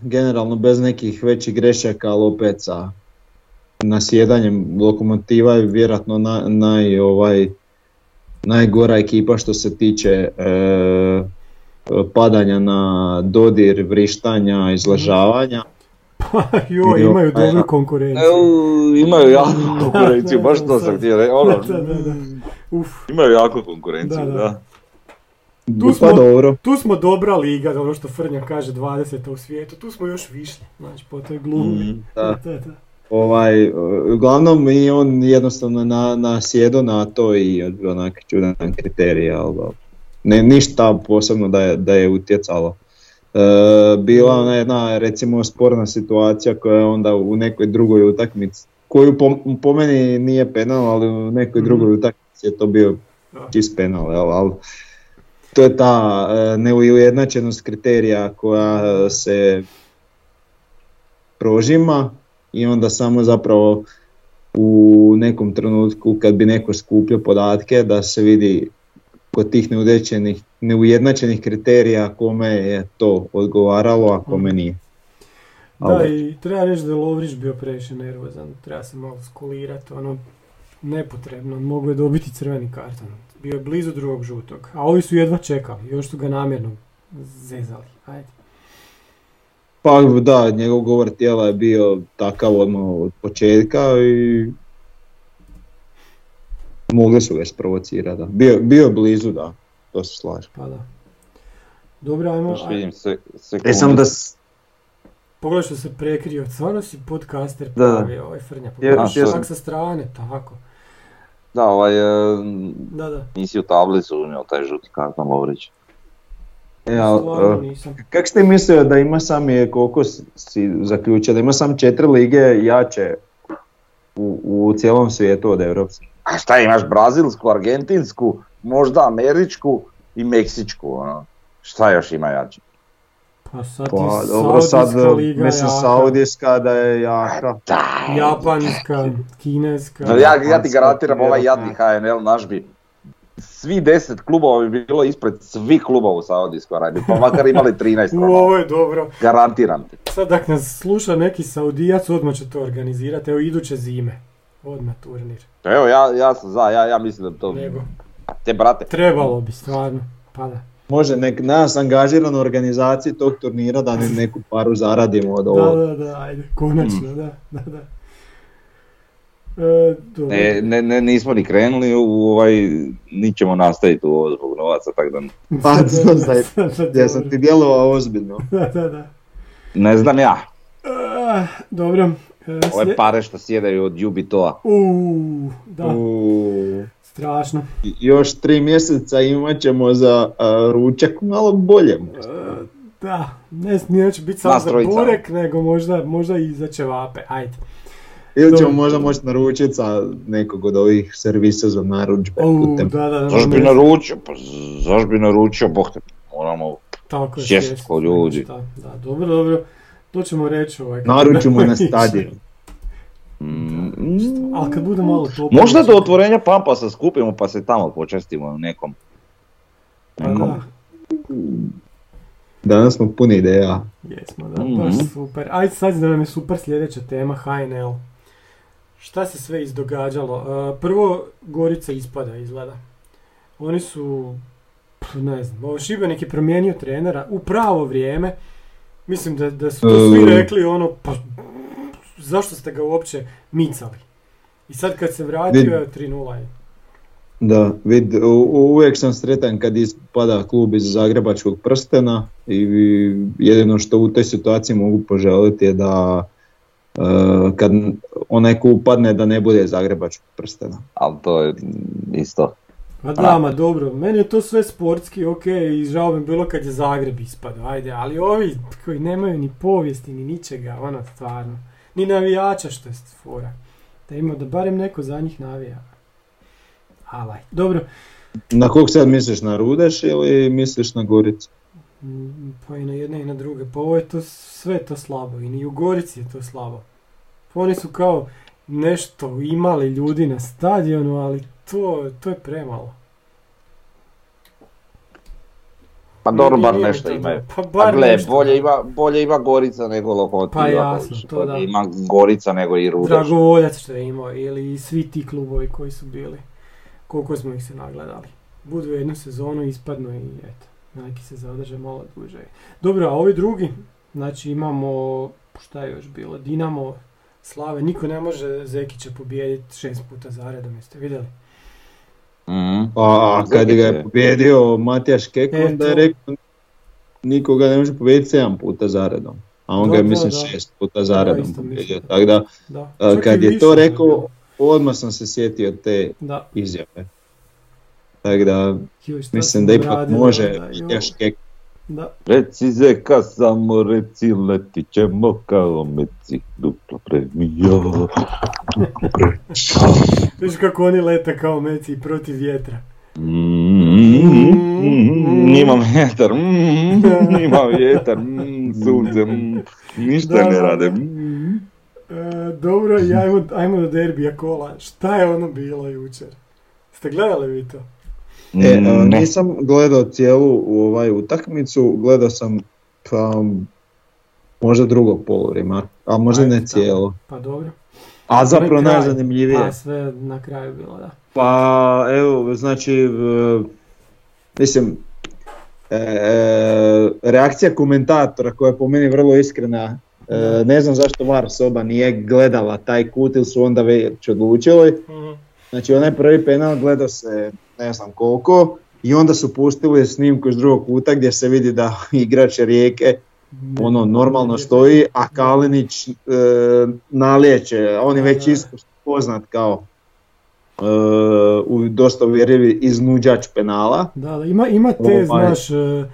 generalno bez nekih većih grešaka, ali opet sa nasjedanjem lokomotiva je vjerojatno na- naj, ovaj, najgora ekipa što se tiče e, padanja na dodir, vrištanja, izležavanja. [laughs] Pa joj, imaju pa ja. dobru konkurenciju. Evo, imaju [laughs] jako konkurenciju, baš to sam htio reći. Ono, [laughs] imaju jako konkurenciju, Da, da. Tu smo- Pa dobro. tu smo dobra liga, ono što Frnja kaže 20. u svijetu, tu smo još višli, znači po toj glumi. Da. Da. Ovaj, e, uglavnom i on jednostavno na, nasjedo na to i onak čudan kriterij, ali ne, ništa posebno da je, da je utjecalo. E, bila ona jedna recimo sporna situacija koja je onda u nekoj drugoj utakmici, koju po, po meni nije penal, ali u nekoj Mhm. drugoj utakmici je to bio čist penal, jel, ali to je ta e, neujednačenost kriterija koja se prožima i onda samo zapravo u nekom trenutku kad bi neko skupio podatke da se vidi kod tih neujednačenih, neujednačenih kriterija kome je to odgovaralo, a kome nije. Da, i treba reći da je Lovrić bio previše nervozan, treba se malo skulirati, ono, nepotrebno, mogu je dobiti crveni karton. Bio je blizu drugog žutog, a ovi su jedva čekali, još su ga namjerno zezali, ajde. Pa da, njegov govor tijela je bio takav odmah od početka i mogli su ga isprovocirati. Da. Bio, bio je blizu, da, to se slažem. Pa da. Dobro, ajmo, Još vidim se, E sekundu. samo da, s- pogledaj što se prekrio, stvarno si podcaster da. pravi, ovaj Frnja, sam- sa strane, tako. Da, ovaj, e, Da, da, nisi u tablicu unio taj žuti karton Lovrić. e, al, stvarno e, nisam. Kak ste mislio da ima sam je, koliko si- zaključio, da ima sam četiri lige jače u, u cijelom svijetu od europskih. A šta imaš, brazilsku, argentinsku, možda američku i meksičku, ono. Šta još ima jače? Pa sad Pa je dobro, sad Saudijska liga mislim jaka, Saudijska da je jaka. Daj. Japanska, Kineska. Ja, ja ti garantiram ovaj jadni. HNL naš bi svi deset klubova bi bilo ispred svih klubova u Saudijskoj Arabiji, pa makar imali 13 [laughs] U, ono, ovo je dobro. garantiram ti. Sad ako nas sluša neki Saudijac, odmah će to organizirati. Evo iduće zime. Odmah turnir. Evo, ja, ja sam za, ja, ja mislim da to... Nego, Te brate, trebalo bi stvarno. Pa da. Može nek nas angažira na organizaciji tog turnira da ne- [laughs] neku paru zaradimo od Da, ovog. da, da, ajde, konačno, da, da, da. E, dobro. ne, ne, ne, nismo ni krenuli u ovaj, ni ćemo nastaviti u ovo zbog novaca, tako da [laughs] Pa, Da, da, da, Ja sam ti djelovao ozbiljno. [laughs] Da, da, da. ne znam ja. Ah, dobro. E, Ove pare što sjedaju od Jubitoa. Uuu, da, U, strašno. još tri mjeseca imat ćemo za a, ručak malo bolje. E, da, ne, neće biti samo za burek, nego možda, možda i za ćevape, ajde. Ili ćemo možda moći naručiti sa nekog od ovih servisa za narudžbe. Uuu, putem. da, da, da. Zašto bi ne- naručio? Pa zašto bi naručio? Bog te, moramo... Tako je, Sjest sjest, ko ljudi. Da, da, dobro, dobro. To ćemo reći ovaj. Naručimo na [laughs] stadion. Mm, Ali kad bude malo toplije. Možda do otvorenja Pampasa skupimo pa se tamo počestimo nekom. Nekom. da, Danas smo puni ideja. jesmo, da, Mhm. baš super. Ajde sad da nam je super sljedeća tema, HNL. Šta se sve izdogađalo? E, prvo, Gorica ispada izgleda. Oni su, ne znam, ovo Šibenik je promijenio trenera u pravo vrijeme. Mislim da, da su to svi E. rekli ono, pa zašto ste ga uopće micali? I sad kad se vratio, Vid- je 3-0 je. Da, vid, uvijek sam sretan kad ispada klub iz Zagrebačkog prstena i jedino što u toj situaciji mogu poželiti je da e, kad onaj klub padne da ne bude Zagrebačkog prstena. Ali to je isto. Ma da, ma dobro, meni je to sve sportski, ok, i žao mi bilo kad je Zagreb ispadao, ajde, ali ovi koji nemaju ni povijesti, ni ničega, ono, stvarno, ni navijača što je fora, da ima da barem neko za njih navija. Alaj, dobro, Na kog sad misliš, na Rudeš ili misliš na Goricu? Mm, pa i na jedne i na druge, pa ovo je to sve to slabo, i ni u Gorici je to slabo. Oni su kao nešto imali ljudi na stadionu, ali to, to je premalo. Pa dobro, bar nešto to imaju. Pa bar gle, nešto. bolje ima, bolje ima Gorica nego Lokomotiva. Pa jasno, to Bolje da. Ima Gorica nego i Rudeš. Dragovoljac što je imao ili svi ti klubovi koji su bili. Koliko smo ih se nagledali. Budu jednu sezonu, ispadnu i eto. Neki se zadrže malo duže. Dobro, a ovi drugi, znači imamo, šta je još bilo, Dinamo, Slave, niko ne može Zekića pobijediti šest puta zaredom, jeste vidjeli? A Mhm. Pa, kad ga je pobjedio Matijaš Kek, E, onda je rekao nikoga ne može pobijediti sedam puta zaredom. A on Da, ga je mislim da. šest puta zaredom pobijedio. da. Tako da, Da. a, Čak kad je to rekao, odmah sam se sjetio te Da. izjave. Tako da, mislim da ipak radili može. Matijaš Kek. Da. Reci Zeka, samo reci, letit ćemo kao meci, duplo premija. Viš kako oni lete kao meci protiv vjetra. Mm, Ima vjetar, mm, ima vjetar, mm, sunce, mm, ništa Da, ne rade. mm. E, dobro, ajmo, ajmo do derbija kola. Šta je ono bilo jučer? Ste gledali vi to? E, a, Ne. nisam gledao cijelu u ovaj utakmicu, gledao sam pa, možda drugog poluvrima, a možda Ajde, ne cijelo. Pa dobro. A zapravo kraj. najzanimljivije. Pa sve na kraju bilo, da. Pa evo, znači, e, mislim, e, e, reakcija komentatora koja je po meni vrlo iskrena, e, ne znam zašto VAR soba nije gledala taj kut ili su onda već odlučili. Znači onaj prvi penal gledao se ne znam koliko i onda su pustili snimku iz drugog kuta gdje se vidi da [laughs] igrač Rijeke ono normalno stoji, a Kalinić e, nalijeće, on je već isto poznat kao e, u dosta uvjerljivi iznuđač penala. Da, da, ima, ima te, Ovaj. znaš, e,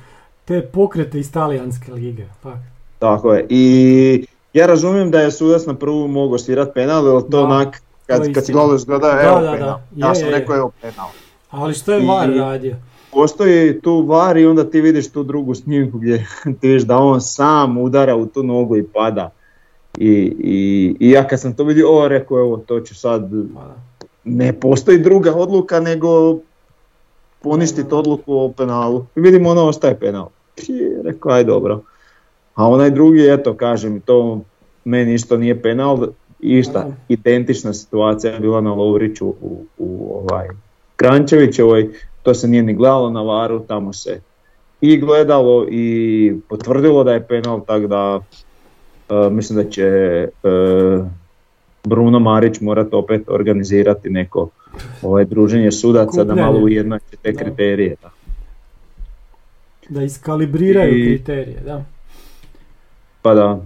te pokrete iz talijanske lige. Pa, Tako je. I ja razumijem da je sudac na prvu mogao svirat penal, jer to Da. onak kad, kad si istina. gledao izgleda, Da, evo da, da. penal. Je, Ja sam je, rekao evo penal. Ali što je I- VAR radio? Postoji tu var i onda ti vidiš tu drugu snimku gdje [laughs] ti vidiš da on sam udara u tu nogu i pada. I, i, i ja kad sam to vidio, o rekao evo to ću sad, Pa da. ne postoji druga odluka nego poništiti odluku o penalu. I vidimo ono ostaje penal. Pije, rekao aj dobro. A onaj drugi, eto kažem, to meni isto nije penal, išta, identična situacija je bila na Lovriću u, u ovaj, Krančevićevoj, to se nije ni gledalo na varu, tamo se i gledalo i potvrdilo da je penal, tako da e, mislim da će e, Bruno Marić morati opet organizirati neko ovaj, druženje sudaca da malo ujednače te Da. kriterije. Da. Da iskalibriraju I- kriterije, da. Pa da.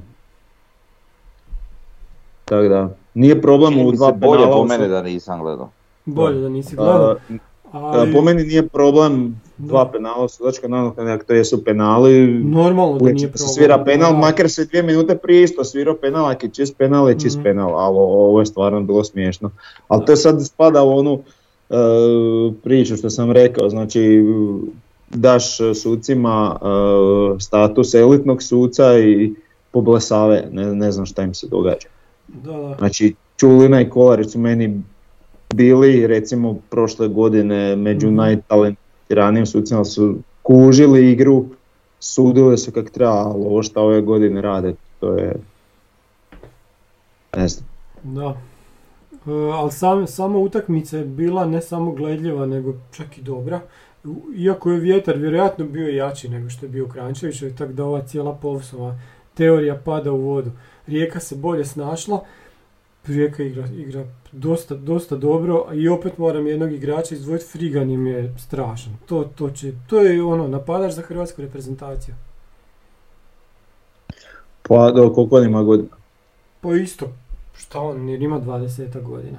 Tako da, nije problem Čini u dva se bolje penala. po mene su- da nisam gledao. Bolje da nisi gledao. a, Ali po meni nije problem dva Da. penala, sudačka nadoknada, ako to jesu penali, normalno da nije se problem. svira penal, Da. makar se dvije minute prije isto svirao penal, ako je čist penal je čist Mhm. penal, ali ovo je stvarno bilo smiješno. Ali to je sad spada u onu e, priču što sam rekao, znači daš sucima e, status elitnog suca i poblesave, ne, ne znam šta im se događa. Da, da. Znači Čulina i Kolarić su meni bili recimo prošle godine među Mhm. najtalentiranijim sucima su kužili igru, sudili su kak treba, ali ovo što ove godine rade, to je ne znam. Da. E, ali sam, sama utakmica je bila ne samo gledljiva, nego čak i dobra. Iako je vjetar vjerojatno bio jači nego što je bio u Krančeviću, tako da ova cijela Povsova teorija pada u vodu. Rijeka se bolje snašla, Rijeka igra, igra dosta, dosta dobro, i opet moram jednog igrača izdvojiti, Frigan im je strašan. To, to, će, to je ono, napadač za hrvatsku reprezentaciju. Pa do koliko on ima godina? Pa isto, šta on, jer ima 20 godina.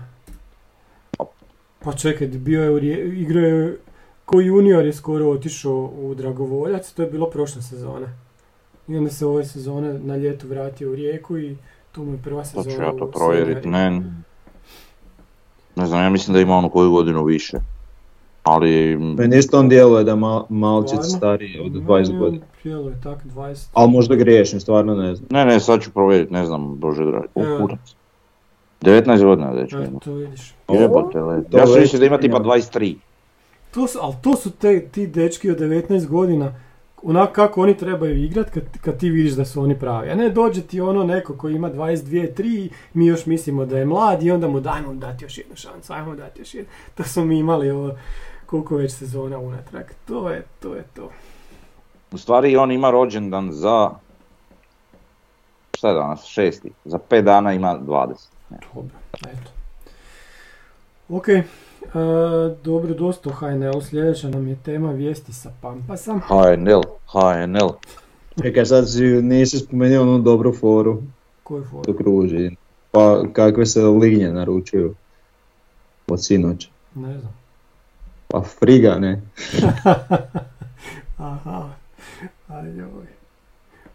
Pa čekaj, bio je u Rije- igrao je, ko junior je skoro otišao u Dragovoljac, to je bilo prošle sezone. I onda se ove sezone na ljetu vratio u Rijeku i tu mu je prva To sezona ću ja to u provjeriti. Ne, ne znam, ja mislim da ima ono koju godinu više. Ali Meni isto on djeluje da ma, malčić stariji od Meni 20 on godina. djeluje tak 20. Ali možda griješim, stvarno ne znam. ne, ne, sad ću provjeriti, ne znam, bože dragi. O, kurac. 19 godina dečko ima. to vidiš. Jebote, le. To Ja sam mislio da ima tipa ima. 23. To su, ali to su te, ti dečki od 19 godina, onako kako oni trebaju igrat kad, kad ti vidiš da su oni pravi. A ne dođe ti ono neko koji ima 22, 3, mi još mislimo da je mlad i onda mu dajmo dati još jednu šansu, ajmo dati još jednu. To smo mi imali ovo, koliko već sezona unatrag. To je, to je to. U stvari on ima rođendan za... Šta je danas? Šesti. Za 5 dana ima 20. Dobro, eto. Ok, e, dobro dosta o HNL, sljedeća nam je tema vijesti sa Pampasa. HNL, HNL. Čekaj, sad si, nisi spomenuo onu dobru foru Koju foru? dok kruži. Pa kakve se lignje naručuju od sinoć. Ne znam. Pa friga, ne? [laughs] Aha, aj joj.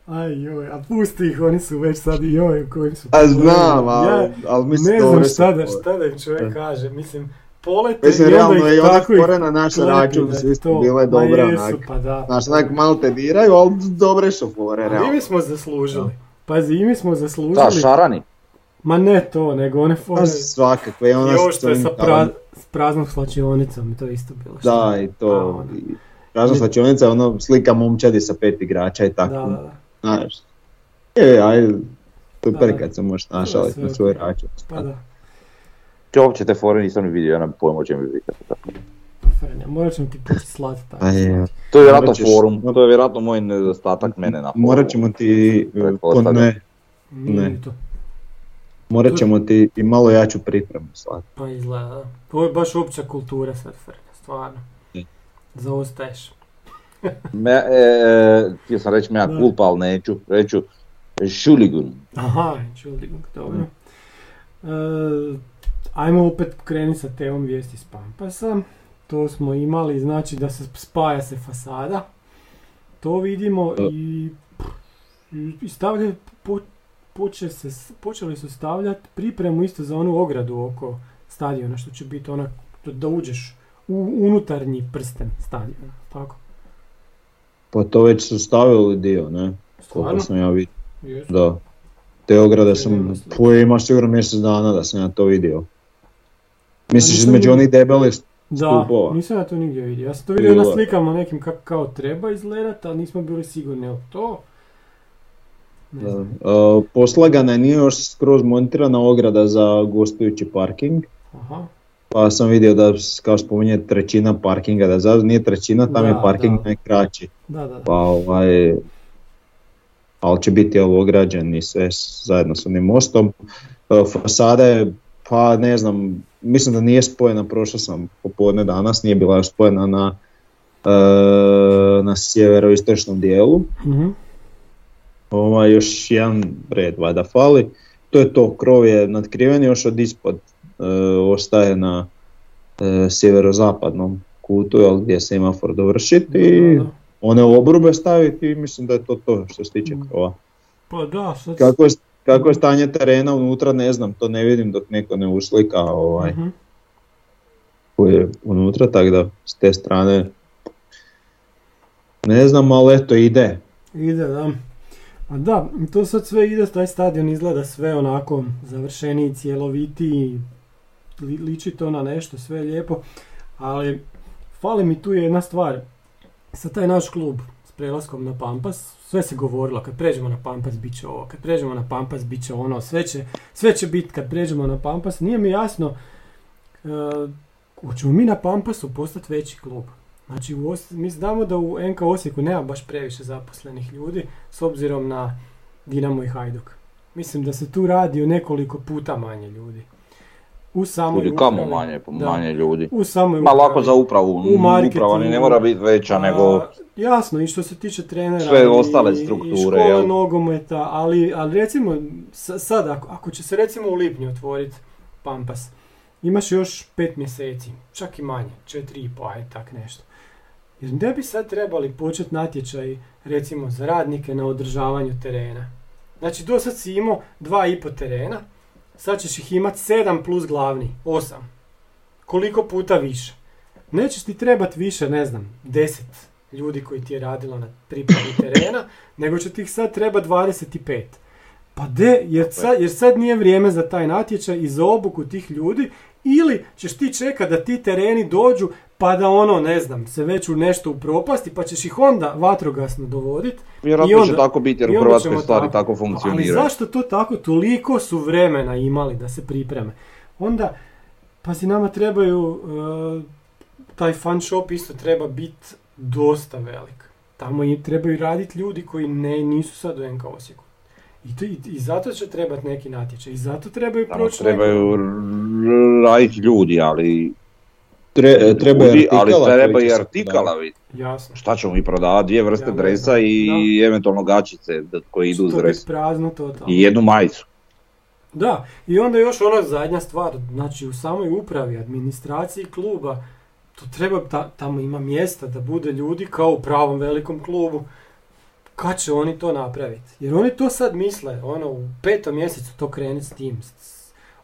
Aj joj, a pusti ih, oni su već sad i joj u kojim su... A znam, ali, Ja ali mislim ne znam šta da, šta da im čovjek kaže, mislim, polete Mislim, i onda realno ih i tako ih fore na naš klepi, račun da su je bile dobre, jesu, onak. pa da. Znaš, onak malo te diraju, ali dobre su fore, i realno. mi smo zaslužili. Pazi, i mi smo Da, zaslužili. šarani. Ma ne to, nego one fore. Pa svakakve, i ona I ovo što je sa pra, s praznom slačionicom, to je isto bilo. šta? Da, i to. ono. i Prazna slačionica, ono, slika momčadi sa pet igrača i Da, tako. da, da. Znaš. E, ajde, super Da. kad se možeš je našaliti na svoj račun. Pa da. Ti uopće te fore nisam ni vidio, ja nemam pojma o čemu vi vikate. tako. Franja, morat ćemo ti početi slati tako. Je. To je vjerojatno ćeš- forum, to je vjerojatno moj nedostatak mene na forumu. Morat ćemo ti, e, Pretpostavljam. ko ne, Ne. morat ćemo ti i malo jaču pripremu slati. Pa izgleda, da. To je baš opća kultura sad, Franja, stvarno. Mm. Zaostaješ. [laughs] Me, e, e, htio sam reći mea Da. culpa, ali neću, reću šuligun. Aha, Entschuldigung, dobro. E, ajmo opet krenuti sa temom vijesti s Pampasa. To smo imali, znači da se spaja se fasada. To vidimo i, i stavlja po, poče se, počeli su stavljati pripremu isto za onu ogradu oko stadiona, što će biti ona, da uđeš u unutarnji prsten stadiona, tako? Pa to već su stavili dio, ne? Stvarno? Sam ja vidio. Da. Te ograde sam, nemam slike. puj, ima sigurno mjesec dana da sam ja to vidio. Misliš između onih debelih Da, stupova? nisam ja to nigdje vidio. Ja sam to vidio na Bilo je. slikama nekim kako kao treba izgledat, ali nismo bili sigurni li to. Ne Da. znam. Uh, poslagana je nije još skroz montirana ograda za gostujući parking. Aha. Pa sam vidio da kao spominje trećina parkinga, da zato nije trećina, tam Da, je parking da. najkraći. Da, da, da. Pa ovaj, ali će biti jel, ograđen i sve zajedno s onim mostom. E, Fasada je, pa ne znam, mislim da nije spojena, prošao sam popodne danas, nije bila još spojena na, e, na sjeveroistočnom dijelu. Mhm. Ovaj, još jedan red valjda fali. To je to, krov je nadkriven, još od ispod e, ostaje na e, sjeverozapadnom kutu jel, gdje se semafor dovršiti i one obrube staviti i mislim da je to to što se tiče Mm. krova. Pa da, sad... Kako je, kako je stanje terena unutra ne znam, to ne vidim dok neko ne uslika ovaj, koji je unutra, tako da s te strane ne znam, ali eto ide. Ide, da. A da, to sad sve ide, taj stadion izgleda sve onako završeniji, cjelovitiji, li, liči to na nešto, sve je lijepo, ali fali mi tu jedna stvar. Sa taj naš klub s prelaskom na Pampas, sve se govorilo, kad pređemo na Pampas bit će ovo, kad pređemo na Pampas bit će ono, sve će, sve će biti kad pređemo na Pampas. Nije mi jasno, e, hoćemo mi na Pampasu postati veći klub. Znači, u Os- mi znamo da u NK Osijeku nema baš previše zaposlenih ljudi, s obzirom na Dinamo i Hajduk. Mislim da se tu radi o nekoliko puta manje ljudi. U samoj Kud kamo upravi- manje, da. manje ljudi. U samoj Ma lako za upravu, u uprava ni ne mora biti veća A, nego Jasno, i što se tiče trenera Sve i, ostale i strukture, škole jel? nogometa, ali, ali recimo sa- sad ako, ako će se recimo u lipnju otvoriti Pampas, imaš još pet mjeseci, čak i manje, četiri i po, aj tak nešto. Jer ne bi sad trebali početi natječaj recimo za radnike na održavanju terena. Znači do sad si imao dva i po terena, sad ćeš ih imati sedam plus glavni, osam. Koliko puta više? Nećeš ti trebat više, ne znam, 10 ljudi koji ti je radilo na pripravi [coughs] terena, nego će ti ih sad treba 25. Pa de, jer sad, jer sad nije vrijeme za taj natječaj i za obuku tih ljudi, ili ćeš ti čekat da ti tereni dođu pa da ono, ne znam, se već u nešto upropasti, pa ćeš ih onda vatrogasno dovoditi. vjerojatno će tako biti jer u Hrvatskoj stvari tako. tako Ali funkcioniraju. zašto to tako? Toliko su vremena imali da se pripreme. Onda, pa si nama trebaju, e, taj fan shop isto treba biti dosta velik. Tamo i trebaju raditi ljudi koji ne, nisu sad u NK Osijeku. I, to- i, I zato će trebati neki natječaj. I zato trebaju Tamo proći trebaju raditi ljudi, ali Tre, treba ljudi, ali artikala treba i artikala vidjeti. Jasno. Šta ćemo mi prodavati? Dvije vrste Ja dresa i eventualno gačice da- koje idu uz To dres. prazno totalno. I jednu majicu. Da, i onda još ona zadnja stvar, znači u samoj upravi, administraciji kluba, to treba, ta- tamo ima mjesta da bude ljudi kao u pravom velikom klubu. Kad će oni to napraviti? Jer oni to sad misle, ono, u petom mjesecu to krenuti s tim,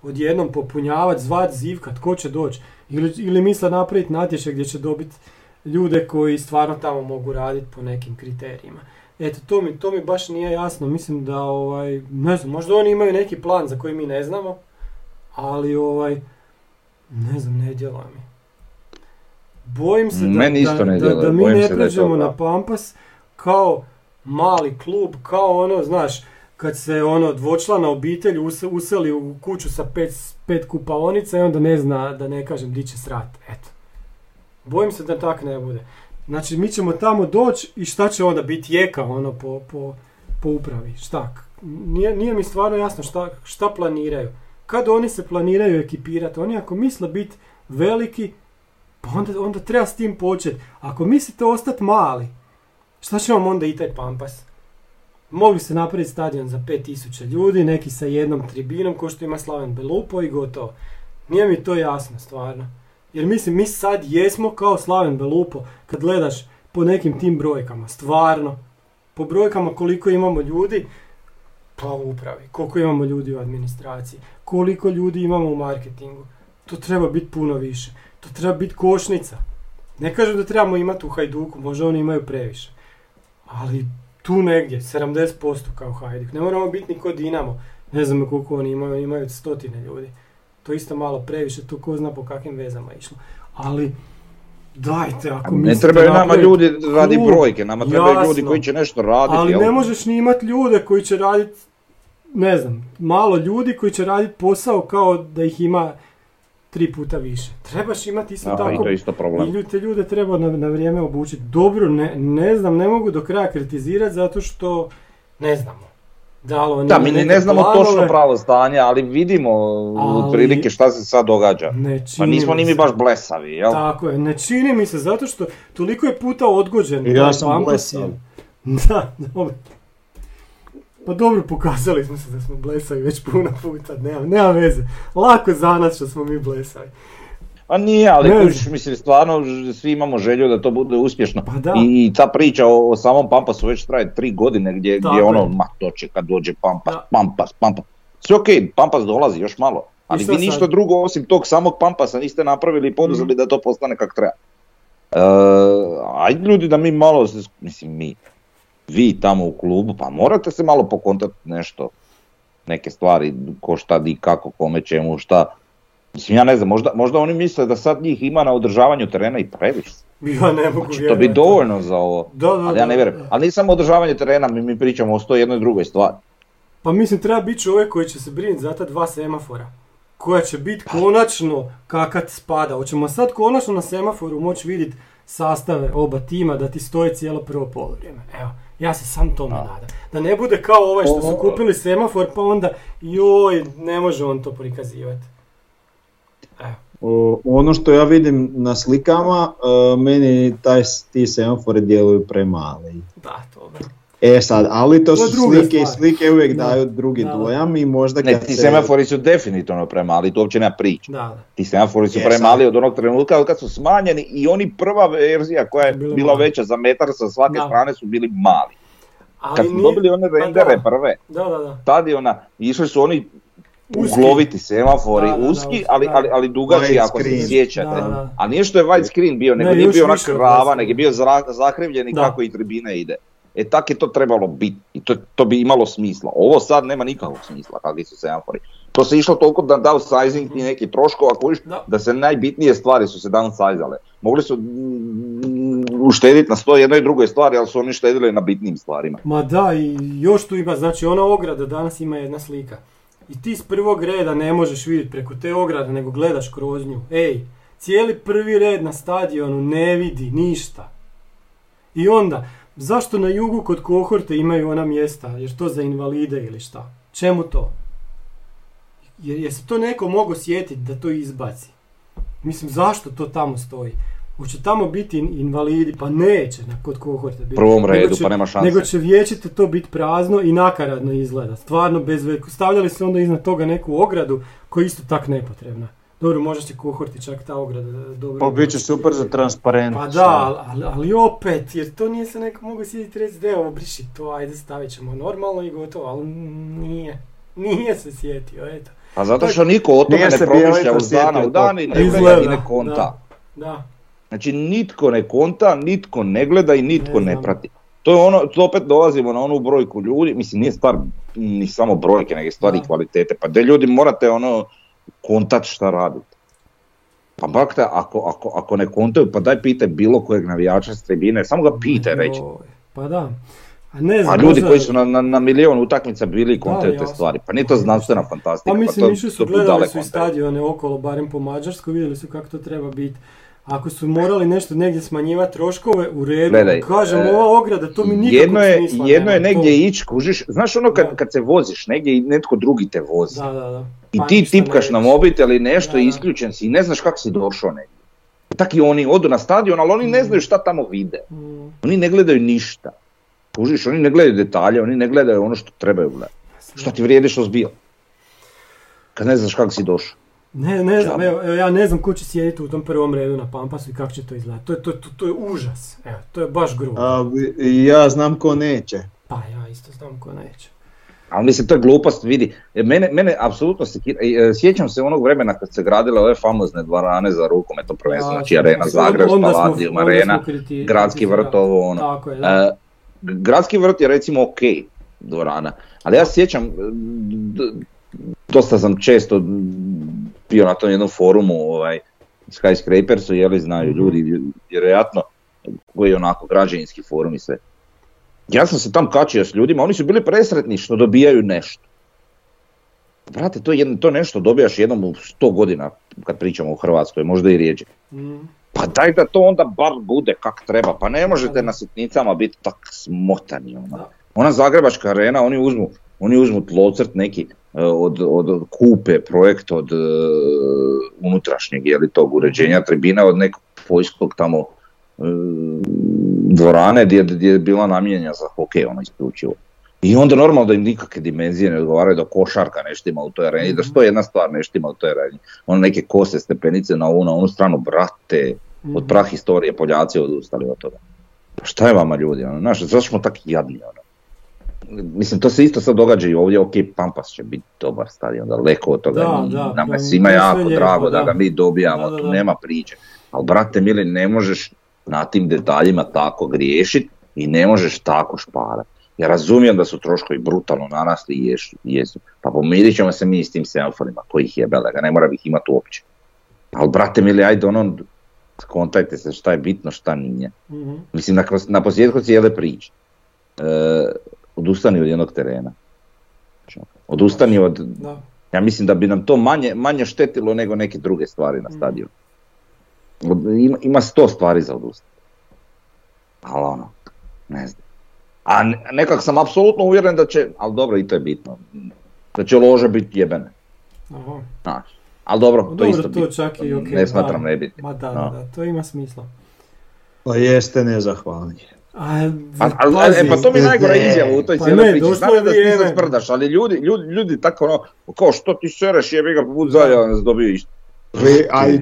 odjednom popunjavati, zvat, zivkat, tko će doći. Ili, ili misle napraviti natječaj gdje će dobiti ljude koji stvarno tamo mogu raditi po nekim kriterijima. Eto, to mi, to mi baš nije jasno. Mislim da, ovaj, ne znam, možda oni imaju neki plan za koji mi ne znamo, ali ovaj, ne znam, ne djeluje mi. Bojim se da, Meni isto da, ne da, da mi bojim ne pređemo na. Pampas kao mali klub, kao ono, znaš, kad se ono dvočlana obitelj use- useli u kuću sa pet, pet kupaonica i onda ne zna, da ne kažem, di će srat. Eto. Bojim se da tak ne bude. Znači, mi ćemo tamo doći i šta će onda biti jeka ono po, po, po upravi, šta? Nije, nije mi stvarno jasno šta, šta planiraju. Kad oni se planiraju ekipirati, oni ako misle biti veliki, pa onda, onda treba s tim početi. Ako mislite ostati mali, šta će vam onda i taj pampas? Mogli se napraviti stadion za 5000 ljudi, neki sa jednom tribinom, ko što ima Slaven Belupo i gotovo. Nije mi to jasno, stvarno. Jer mislim, mi sad jesmo kao Slaven Belupo, kad gledaš po nekim tim brojkama, stvarno. Po brojkama koliko imamo ljudi, Pa u upravi. Koliko imamo ljudi u administraciji? Koliko ljudi imamo u marketingu? To treba biti puno više. To treba biti košnica. Ne kažem da trebamo imati u Hajduku, možda oni imaju previše. Ali tu negdje, 70% kao Hajduk. Ne moramo biti ni kod Dinamo. Ne znam koliko oni imaju, imaju stotine ljudi. To je isto malo previše, to ko zna po kakvim vezama išlo. Ali, dajte, ako Ne mislite trebaju nama napraviti ljudi radi klub, brojke, nama trebaju ljudi jasno. koji će nešto raditi. Ali ne možeš ni imati ljude koji će raditi, ne znam, malo ljudi koji će raditi posao kao da ih ima tri puta više. Trebaš imati isto Da, tako. i to je isto problem. I te ljude treba na, na vrijeme obučiti. Dobro, ne, ne znam, ne mogu do kraja kritizirati zato što ne znamo. Da li oni Da, mi ne znamo planove, točno pravo stanje, ali vidimo Ali- otprilike šta se sad događa. Ne Pa nismo ni mi baš blesavi, jel? Tako je, ne čini mi se zato što toliko je puta odgođen. I ja sam blesav. [laughs] Da, dobro. Pa dobro, pokazali smo se da smo blesavi već puno puta, nema, nema veze. Lako za nas što smo mi blesavi. Pa nije, ali Ne mislim, stvarno svi imamo želju da to bude uspješno. Pa da. I, I ta priča o, o samom Pampasu već traje tri godine gdje, gdje ono, ma to će kad dođe Pampas, Da. Pampas, Pampas. Sve okej, Pampas dolazi još malo. Ali vi sad? ništa drugo osim tog samog Pampasa niste napravili i poduzeli Mhm. da to postane kak treba. E, ajde ljudi da mi malo, mislim mi, vi tamo u klubu, pa morate se malo pokontati nešto, neke stvari, ko šta di, kako, kome, čemu, šta. Mislim, ja ne znam, možda, možda oni misle da sad njih ima na održavanju terena i previše. Ja ne mogu će to biti dovoljno za ovo. Da, da, ali ja ne vjerujem. Ali nije samo održavanje terena, mi, mi pričamo o sto jednoj drugoj stvari. Pa mislim treba biti čovjek koji će se brinuti za ta dva semafora. Koja će biti konačno kakat spada. Hoćemo sad konačno na semaforu moći vidjeti sastave oba tima da ti stoji cijelo prvo poluvrijeme. Evo, ja se sam tome Da. nadam. Da ne bude kao ovaj što su kupili semafor pa onda joj, ne može on to prikazivati. Evo. O, ono što ja vidim na slikama, e, meni taj, ti semafori djeluju premali. Da, dobro. E sad, ali to To su slike i slike uvijek Da. daju drugi Da, dojam i možda Ne, kad ti se- semafori su definitivno premali, tu uopće nema. Da, da. Ti semafori su Je, premali od onog trenutka kad su smanjeni i oni prva verzija koja je bila mali. veća za metar sa svake Da. strane su bili mali. Ali Kad smo nije- dobili one pa rendere da. prve, Da, da, da. tad je ona, išli su oni Uski. ugloviti semafori, Da, da, da, uski, ali, da. ali, ali dugački White ako se sjećate. Da, da. A nije što je white screen bio, nego Ne, nije bio od krava, nego je bio zakrivljen i kako i tribine ide. E tak je to trebalo biti i to, to bi imalo smisla. Ovo sad nema nikakvog smisla kakvi su semafori. To se išlo toliko da downsizing i neki troškova kojiš, Da. da se najbitnije stvari su se downsizale. Mogli su mm, uštediti na sto jednoj drugoj stvari, ali su oni štedili na bitnim stvarima. Ma da, i još tu ima, znači ona ograda danas ima jedna slika. I ti s prvog reda ne možeš vidjeti preko te ograde, nego gledaš kroz nju. Ej, cijeli prvi red na stadionu ne vidi ništa. I onda, zašto na jugu kod kohorte imaju ona mjesta? Jer to za invalide ili šta? Čemu to? Jer je se to neko mogao sjetiti da to izbaci? Mislim, zašto to tamo stoji? Hoće tamo biti in- invalidi? Pa neće na kod kohorte biti. Prvom Nego redu, će- pa nema šanse. Nego će vječite to biti prazno i nakaradno izgleda. Stvarno bez Stavljali su onda iznad toga neku ogradu koja je isto tak nepotrebna. Dobro, možda će kohorti čak ta ograda e, dobro. Pa bit će super za transparentnost. Pa da, ali, ali, opet, jer to nije se neko mogao sjetiti reći da ovo briši to, ajde stavit ćemo normalno i gotovo, ali nije. Nije se sjetio, eto. Pa zato što niko o tome ne se promišlja uz dana u dan i ne gleda i ne konta. Da, Znači nitko ne konta, nitko ne gleda i nitko Ne prati. To je ono, to opet dolazimo na onu brojku ljudi, mislim nije stvar ni samo brojke, nego je stvar i Da. kvalitete. Pa de ljudi morate ono kontat šta radite. Pa bakte, ako, ako, ako ne kontaju, pa daj pitaj bilo kojeg navijača s tribine, samo ga pitaj reći. Joj, Pa da. A ne znam, A ljudi koji su na, na, na milion utakmica bili kontaju te stvari. Pa nije to znanstvena fantastika. Pa mislim, to, išli su, to gledali su i stadione okolo, barem po Mađarskoj, vidjeli su kako to treba biti. Ako su morali nešto negdje smanjivati troškove, u redu, Gledaj, kažem, e, ova ograda, to mi nikakvog jedno je, smisla jedno je nema, to- negdje ići, kužiš, znaš ono kad, Da. kad se voziš negdje i netko drugi te vozi. Da, da, da. I Pa ti ne tipkaš na mobitel i nešto Da, da. isključen si i ne znaš kako si došao negdje. Tak i oni odu na stadion, ali oni ne znaju šta tamo vide. Mm, Oni ne gledaju ništa. Kužiš, oni ne gledaju detalje, oni ne gledaju ono što trebaju gledati. Šta ti vrijedi što zbio? Kad ne znaš kako si došao. Ne, ne znam, evo, evo, ja ne znam ko će sjediti u tom prvom redu na Pampasu i kako će to izgledati. To je, to, to, to je užas, evo, to je baš grubo. A, ja znam ko neće. Pa ja isto znam ko neće. Ali mislim, to je glupost, vidi. E, Mene, mene apsolutno se, e, sjećam se onog vremena kad se gradile ove famozne dvorane za rukometno prvenstvo, Ja, znači Arena Zagreb, onda Arena, kriti- Gradski vrt, ovo ono. Tako je, da. E, Gradski vrt je recimo ok dvorana, ali ja sjećam, dosta sam često bio na tom jednom forumu, ovaj, Skyscrapersu, je li znaju Mhm. ljudi, vjerojatno, koji je onako građevinski forum i sve. Ja sam se tam kačio s ljudima, oni su bili presretni što dobijaju nešto. Brate, to, je jedno, to nešto dobijaš jednom u sto godina kad pričamo o Hrvatskoj, možda i rijeđe. Mm. Pa daj da to onda bar bude kak treba, pa ne možete na sitnicama biti tak smotani. Ona, ona Zagrebačka arena, oni uzmu, oni uzmu tlocrt neki od, od, kupe projekt od e, unutrašnjeg je li tog uređenja tribina od nekog poljskog tamo e, dvorane gdje, gdje je bila namijenjena za hokej ona isključivo. I onda normalno da im nikakve dimenzije ne odgovaraju da košarka ne štima u toj areni, da sto jedna stvar ne štima u toj areni. Ono neke kose stepenice na ovu, na onu stranu, brate, od prah historije Poljaci odustali od toga. Pa šta je vama ljudi, ono, znaš, zašto smo tako jadni, ono? Mislim, to se isto sad događa i ovdje, ok, Pampas će biti dobar stadion, daleko od toga, Da, da, nama je svima jako drago da. da. ga mi dobijamo, Da, da, tu nema priče. Ali, brate mili, ne možeš na tim detaljima tako griješiti i ne možeš tako šparati. Ja razumijem da su troškovi brutalno narasli i jesu, jesu. Pa pomirit ćemo se mi s tim semaforima, kojih je bela, ga ne mora ih imati uopće. Ali, brate mili, ajde ono, skontajte se šta je bitno, šta nije. Mhm. Mislim, na, na posljedku cijele priče. E, odustani od jednog terena. Odustani od, Da. ja mislim da bi nam to manje, manje štetilo nego neke druge stvari na Mm. stadionu. Ima, ima sto stvari za odustati. Ali ono, ne znam. A ne- nekak sam apsolutno uvjeren da će, ali dobro i to je bitno, da će lože biti jebene. Aha. Znaš. Ali dobro, to Dobro, isto to čak i ok. Ne smatram da. ne biti. Ma da, No. da, to ima smisla. Pa jeste nezahvalni. A, Pa, ali, pazi, e, pa to mi je najgora ne. izjava u toj Pa cijeloj priči. Znam da ti se sprdaš, ali ljudi, ljudi, ljudi tako ono, kao što ti sereš jebi ga, bud zadnja nas dobio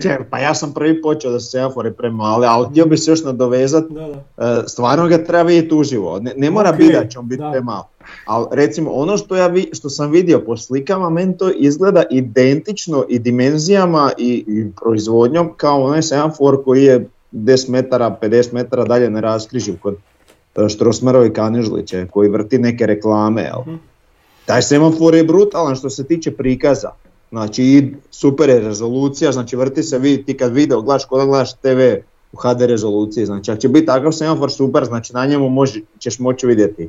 čekaj, pa ja sam prvi počeo da su semafori premali, ali htio bi se još nadovezat, Da, da. e, stvarno ga treba vidjeti uživo, ne, ne mora Ok, biti da će on biti da. premali. Ali recimo ono što, ja vi, što sam vidio po slikama, meni to izgleda identično i dimenzijama i, i proizvodnjom kao onaj semafor koji je 10 metara, 50 metara dalje na raskrižju kod e, Štrosmerova i Kanižlića koji vrti neke reklame. Jel? Mhm. Taj semafor je brutalan što se tiče prikaza. Znači i super je rezolucija, znači vrti se vidi ti kad video gledaš kod da gledaš TV u HD rezoluciji, znači ako će biti takav semafor super, znači na njemu može, ćeš moći vidjeti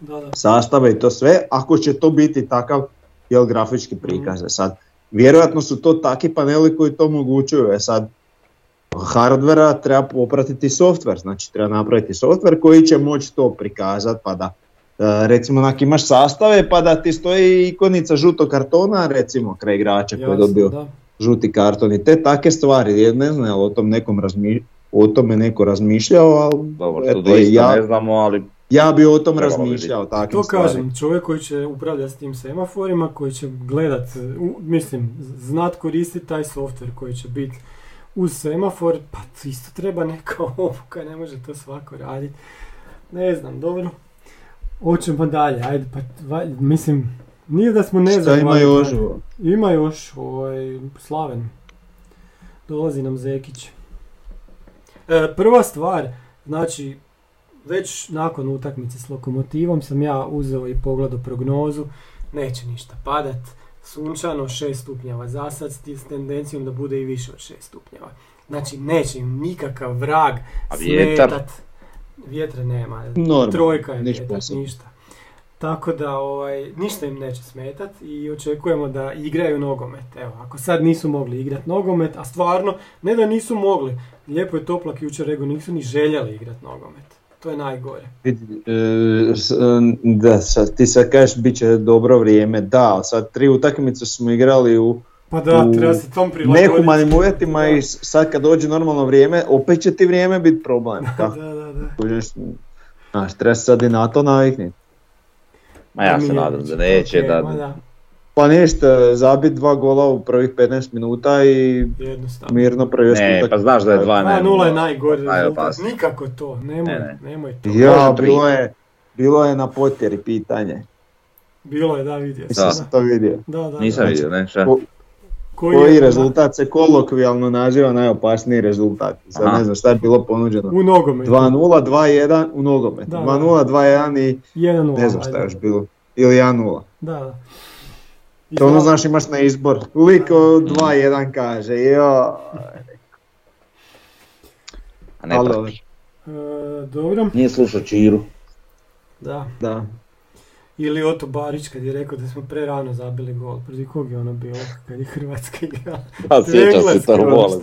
Da, da. sastave i to sve, ako će to biti takav jel, grafički prikaz. E Sad, vjerojatno su to takvi paneli koji to omogućuju. E sad, hardvera treba popratiti software, znači treba napraviti software koji će moći to prikazati pa da e, recimo onak imaš sastave pa da ti stoji ikonica žutog kartona recimo kraj igrača koji je dobio da. žuti karton i te take stvari, ja ne znam jel o tom nekom razmi, o tome neko razmišljao, ali Dobro, eto, ja, ne znamo, ali ja bi o tom razmišljao. takvim To stvarima. kažem, čovjek koji će upravljati s tim semaforima, koji će gledat, u- mislim, znat koristiti taj software koji će biti uz semafor, pa isto treba neka [laughs] obuka, ne može to svako raditi. Ne znam, dobro. Hoćemo dalje, ajde, pa vaj- mislim, nije da smo ne Šta ima još? Ima još, ovaj, Slaven. Dolazi nam Zekić. E, prva stvar, znači, već nakon utakmice s Lokomotivom sam ja uzeo i pogledao prognozu. Neće ništa padat. Sunčano 6 stupnjeva za sad s tendencijom da bude i više od 6 stupnjeva. Znači, neće im nikakav vrag A vjetar? smetat. Vjetra nema. Trojka je ništa vjetar, ništa. Tako da ovaj, ništa im neće smetat i očekujemo da igraju nogomet. Evo, ako sad nisu mogli igrati nogomet, a stvarno, ne da nisu mogli, lijepo je Toplak jučer rekao, nisu ni željeli igrati nogomet. To je najgore. E, e, Da, sad, ti sad kažeš bit će dobro vrijeme, da, sad tri utakmice smo igrali u Pa da, U treba se tom prilagoditi. nehumanim uvjetima i sad kad dođe normalno vrijeme, opet će ti vrijeme biti problem. [laughs] Da, da, da. Znaš, treba se sad i na to naviknuti. ma ja se nadam da neće, ok, da, da, Pa ništa, zabit dva gola u prvih 15 minuta i jednostavno. mirno prevesti ne, pa znaš da je 2 2 nula je najgori rezultat. Nikako to, nemoj, Ne, ne. nemoj to. Ja, bilo je, bilo je na potjeri pitanje. Bilo je, da, vidio sam. sam to vidio. Da, da, da. Nisam vidio, ne, šta? Ko- Koji, Koji je- rezultat se kolokvijalno naziva najopasniji rezultat? Sad Aha. ne znam šta je bilo ponuđeno. U nogometu. 2-0, 2-1 u nogometu. Da, da. 2-0, 2-1 i 1-0. ne znam šta je još bilo. Ili 1-0. Da, da. To ono znaš imaš na izbor. Liko 2-1 kaže, jo. A ne Ali, prati. E, dobro, Nije slušao Čiru. da. Da. Ili Oto Barić kad je rekao da smo pre rano zabili gol. Protiv kog je ono bilo kad je Hrvatska igrala? A sjeća se to bolest.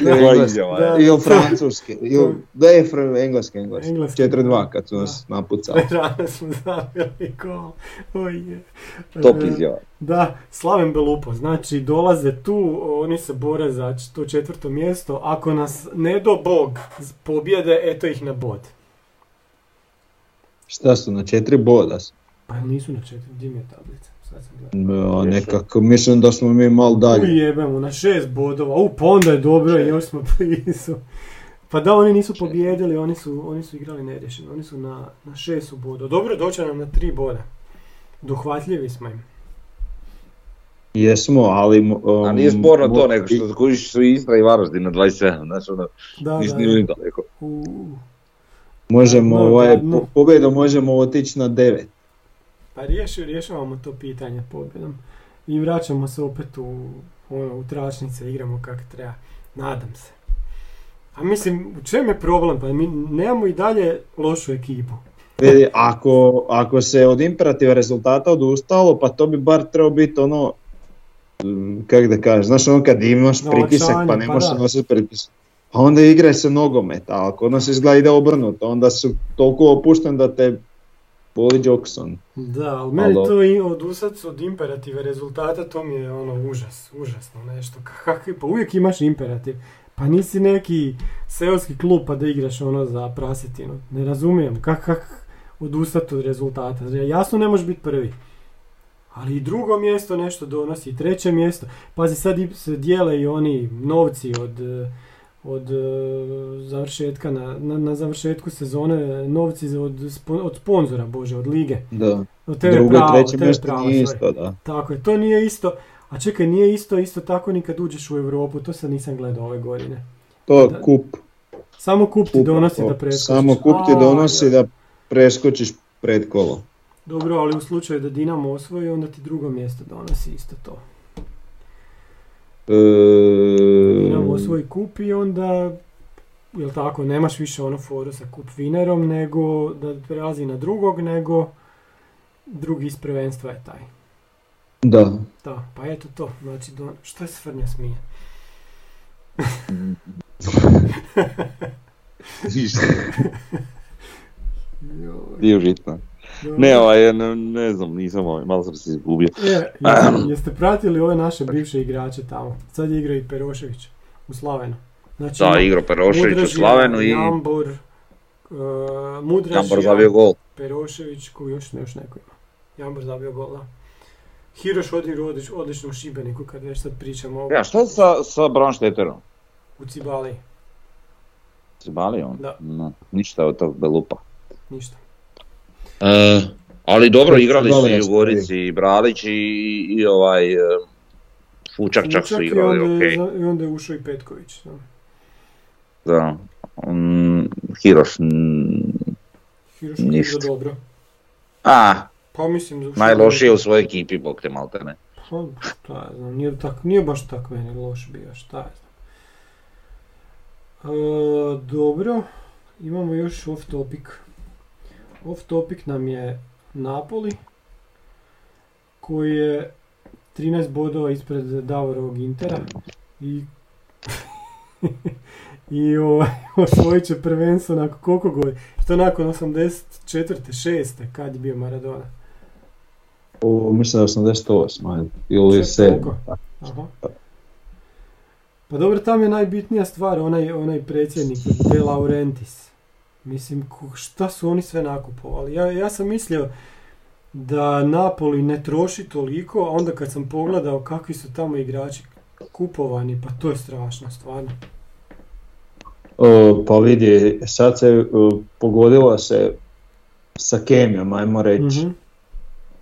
Engleske. je. Ili francuski. Je engleski, engleski. Engleski. 4-2 kad su nas napucali. Pre rano smo zabili gol. Oj je. Top izjava. Da, Slaven Belupo, znači dolaze tu, oni se bore za to četvrto mjesto, ako nas ne do bog pobjede, eto ih na bod. Šta su, na 4 boda su? Pa nisu na četiri, gdje mi je tablica? Sad sam gledao. Ja, nekako, mislim da smo mi malo dalje. Ujebemo, na šest bodova, u pa onda je dobro, još smo [laughs] blizu. Pa da, oni nisu pobjedili, oni su, oni su igrali neriješeno, oni su na, na šest su bodova. Dobro, doće nam na tri boda. Dohvatljivi smo im. Jesmo, ali... Um, A nije sporno to, nego što kužiš su Istra i Varaždin na 27, znači ono, Da, nisi da, ni da. ni daleko. U, Možemo, No, ovaj, no. po- pobjedom možemo otići na 9. Pa riješi, rješavamo to pitanje pobjedom. I vraćamo se opet u, ono, u tračnice, igramo kako treba. Nadam se. A mislim, u čem je problem? Pa mi nemamo i dalje lošu ekipu. Vidi, ako, ako se od imperativa rezultata odustalo, pa to bi bar trebao biti ono, mm, kak da kažeš, znaš ono kad imaš Na pritisak pa ne pa možeš nositi pritisak. Pa onda igraj se nogomet, a ako nas izgleda ide obrnuto, onda su toliko opušten da te boli Jackson. Da, ali meni Alo. to i odustat od imperative rezultata, to mi je ono užas, užasno nešto. Kakvi, pa uvijek imaš imperativ. Pa nisi neki seoski klub pa da igraš ono za prasetinu. Ne razumijem, kak, kak odustat od rezultata. Jasno ne možeš biti prvi. Ali i drugo mjesto nešto donosi, i treće mjesto. Pazi, sad se dijele i oni novci od, eh, od eh, završetka, na, na, na završetku sezone, novci za- od, od sponzora, bože, od lige. Da. Od TV Drugo pravo, treće mjesto pravo, nije sorry. isto, da. Tako je, to nije isto. A čekaj, nije isto, isto tako ni kad uđeš u Europu, to sad nisam gledao ove godine. To Da. je kup. Samo kup ti donosi da preskočiš. Samo kup ti A, donosi da preskočiš pred kolo. Dobro, ali u slučaju da Dinamo osvoji, onda ti drugo mjesto donosi isto to. Dinamo osvoji kup i onda, jel tako, nemaš više ono foru sa kup vinerom, nego da prelazi na drugog, nego drugi iz prvenstva je taj. Da. Da, pa eto to, znači, do... što je Svrnja smije? [laughs] Ništa, [laughs] užitno. dobro. Ne, ovaj, ne, ne znam, nisam ovaj, malo sam se izgubio. E, [clears throat] jeste, jeste pratili ove naše bivše igrače tamo? Sad igra i Perošević u Slavenu. Znači, Da, igro Perošević u Slavenu i Jambor, uh, Jambor zabio gol. Perošević, koji još, još neko ima. Jambor zabio gol, da. Hiroš odigrao odlič, odlično u Šibeniku, kad već sad pričamo o Ja, šta je sa, sa Braunšteterom? u Cibali. Si bali on? Da. No, ništa od tog belupa. Ništa. E, ali dobro, igrali su i Gorici i Bralić i, i ovaj e, Fučak čak su igrali, je, okej. I onda je ušao i Petković. Da. Da. Mm, Hiroš, Hiroš je Ništa. dobro. a, Pa mislim da najlošije u svojoj ekipi, bog te malte ne. Pa, šta ja znam, nije, tak, nije baš tako meni loš bio, šta ja znam. E, dobro, imamo još off topic. Off topic nam je Napoli, koji je 13 bodova ispred Davorovog Intera i [laughs] i ovaj, osvojit će prvenstvo nakon koliko godina? Što nakon 84. 6. kad je bio Maradona? O, mislim da je 88, ajde, ili Čak 7. toliko? Aha. Pa dobro, tam je najbitnija stvar, onaj, onaj predsjednik De Laurentiis. Mislim, šta su oni sve nakupovali? Ja, ja sam mislio da Napoli ne troši toliko, a onda kad sam pogledao kakvi su tamo igrači kupovani, pa to je strašno, stvarno. O, pa vidi, sad se o, pogodilo se sa kemijom, ajmo reći. Mhm.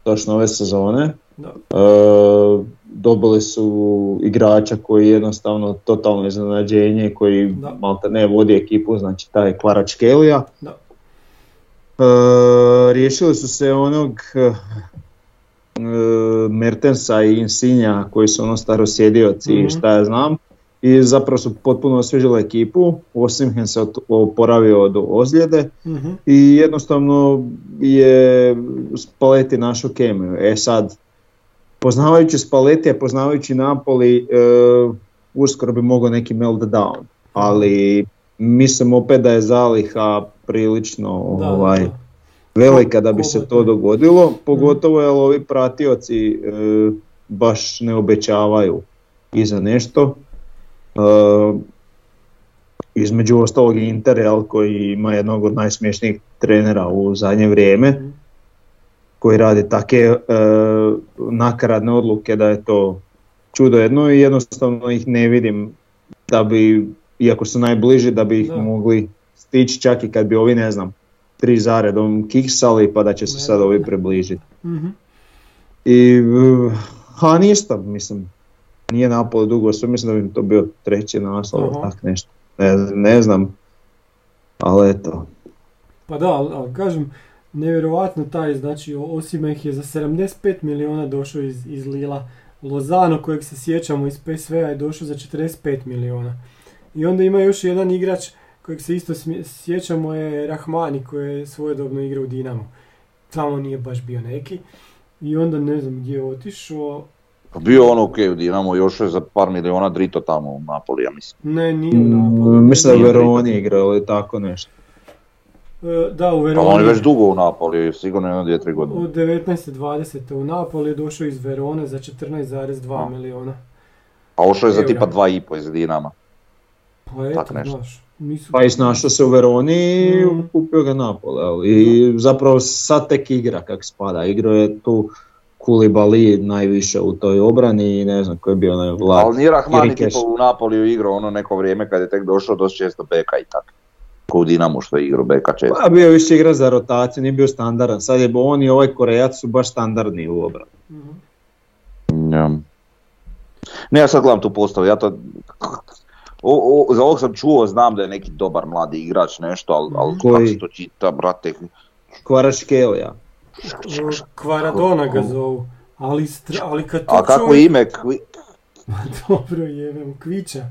točno ove sezone. Da. E, dobili su igrača koji je jednostavno totalno iznenađenje, koji Da. malte ne vodi ekipu, znači taj Kvarač Kelija. Da. E, riješili su se onog e, Mertensa i Insinja koji su ono starosjedioci i Mhm. šta ja znam. I zapravo su potpuno osvježili ekipu, Osimhen se oporavio od ozljede Mhm. i jednostavno je Spalletti našo kemiju. E sad, poznavajući Spalletti, a poznavajući Napoli, e, uskoro bi mogao neki meltdown, ali mislim opet da je zaliha prilično Da, ovaj, da. velika da bi se to dogodilo, pogotovo jer ovi pratioci e, baš ne obećavaju i za nešto. E, između ostalog Inter koji ima jednog od najsmješnijih trenera u zadnje vrijeme, Mhm. Koji radi take e, nakaradne odluke da je to čudo jedno i jednostavno ih ne vidim da bi, iako su najbliži, da bi ih Da. mogli stići čak i kad bi ovi ne znam tri zaredom kiksali pa da će se sad ovi približiti. Mhm. I, uh, a ništa, mislim, nije Napoli dugo, sve mislim da bi to bio treći naslov, Aha. tak nešto. Ne, ne znam, ali eto. Pa da, ali, ali kažem, nevjerojatno taj, znači Osimeh je za 75 milijuna došao iz, iz Lila. Lozano kojeg se sjećamo iz PSV-a je došao za 45 milijuna. I onda ima još jedan igrač kojeg se isto sjećamo je Rahmani koji je svojedobno igrao u Dinamo. Tamo nije baš bio neki. I onda ne znam gdje je otišao. Pa bio on ok u Dinamo, još je za par miliona drito tamo u Napoli, ja mislim. Ne, nije u Napoli. Mm, Mislim da je Veroni igrao ili tako nešto. E, Da, u Pa Veroni. on je već dugo u Napoli, sigurno jedno dvije, tri godine. Od 19.20. u Napoli je došao iz Verone za 14,2 A. milijuna. A ošao je za tipa dva i po iz Dinama. Pa eto, Tak nešto. znaš, nisu... Pa i snašao se u Veroni i Mm. kupio ga Napoli. ali I zapravo sad tek igra kak spada. Igrao je tu Kulibali najviše u toj obrani i ne znam ko je bio onaj vlad. Ali nije Rahmani Kirikeš. tipa u Napoliju igrao ono neko vrijeme kad je tek došao dosta često beka i tako. Ko u Dinamu što je igrao beka često. Pa bio je više igra za rotaciju, nije bio standardan. Sad je on i ovaj Korejac su baš standardni u obrani. Mhm. Ja. Ne, ja sad gledam tu postavu, ja to... O, o, za ovog sam čuo, znam da je neki dobar mladi igrač, nešto, ali, ali kako Koji? se to čita, brate, Kvaraškelija. Kvaradona ga zovu. Ali, stra- ali kad to a kako čovjek- ime, kvi- [laughs] Dobro jebem, Kvića.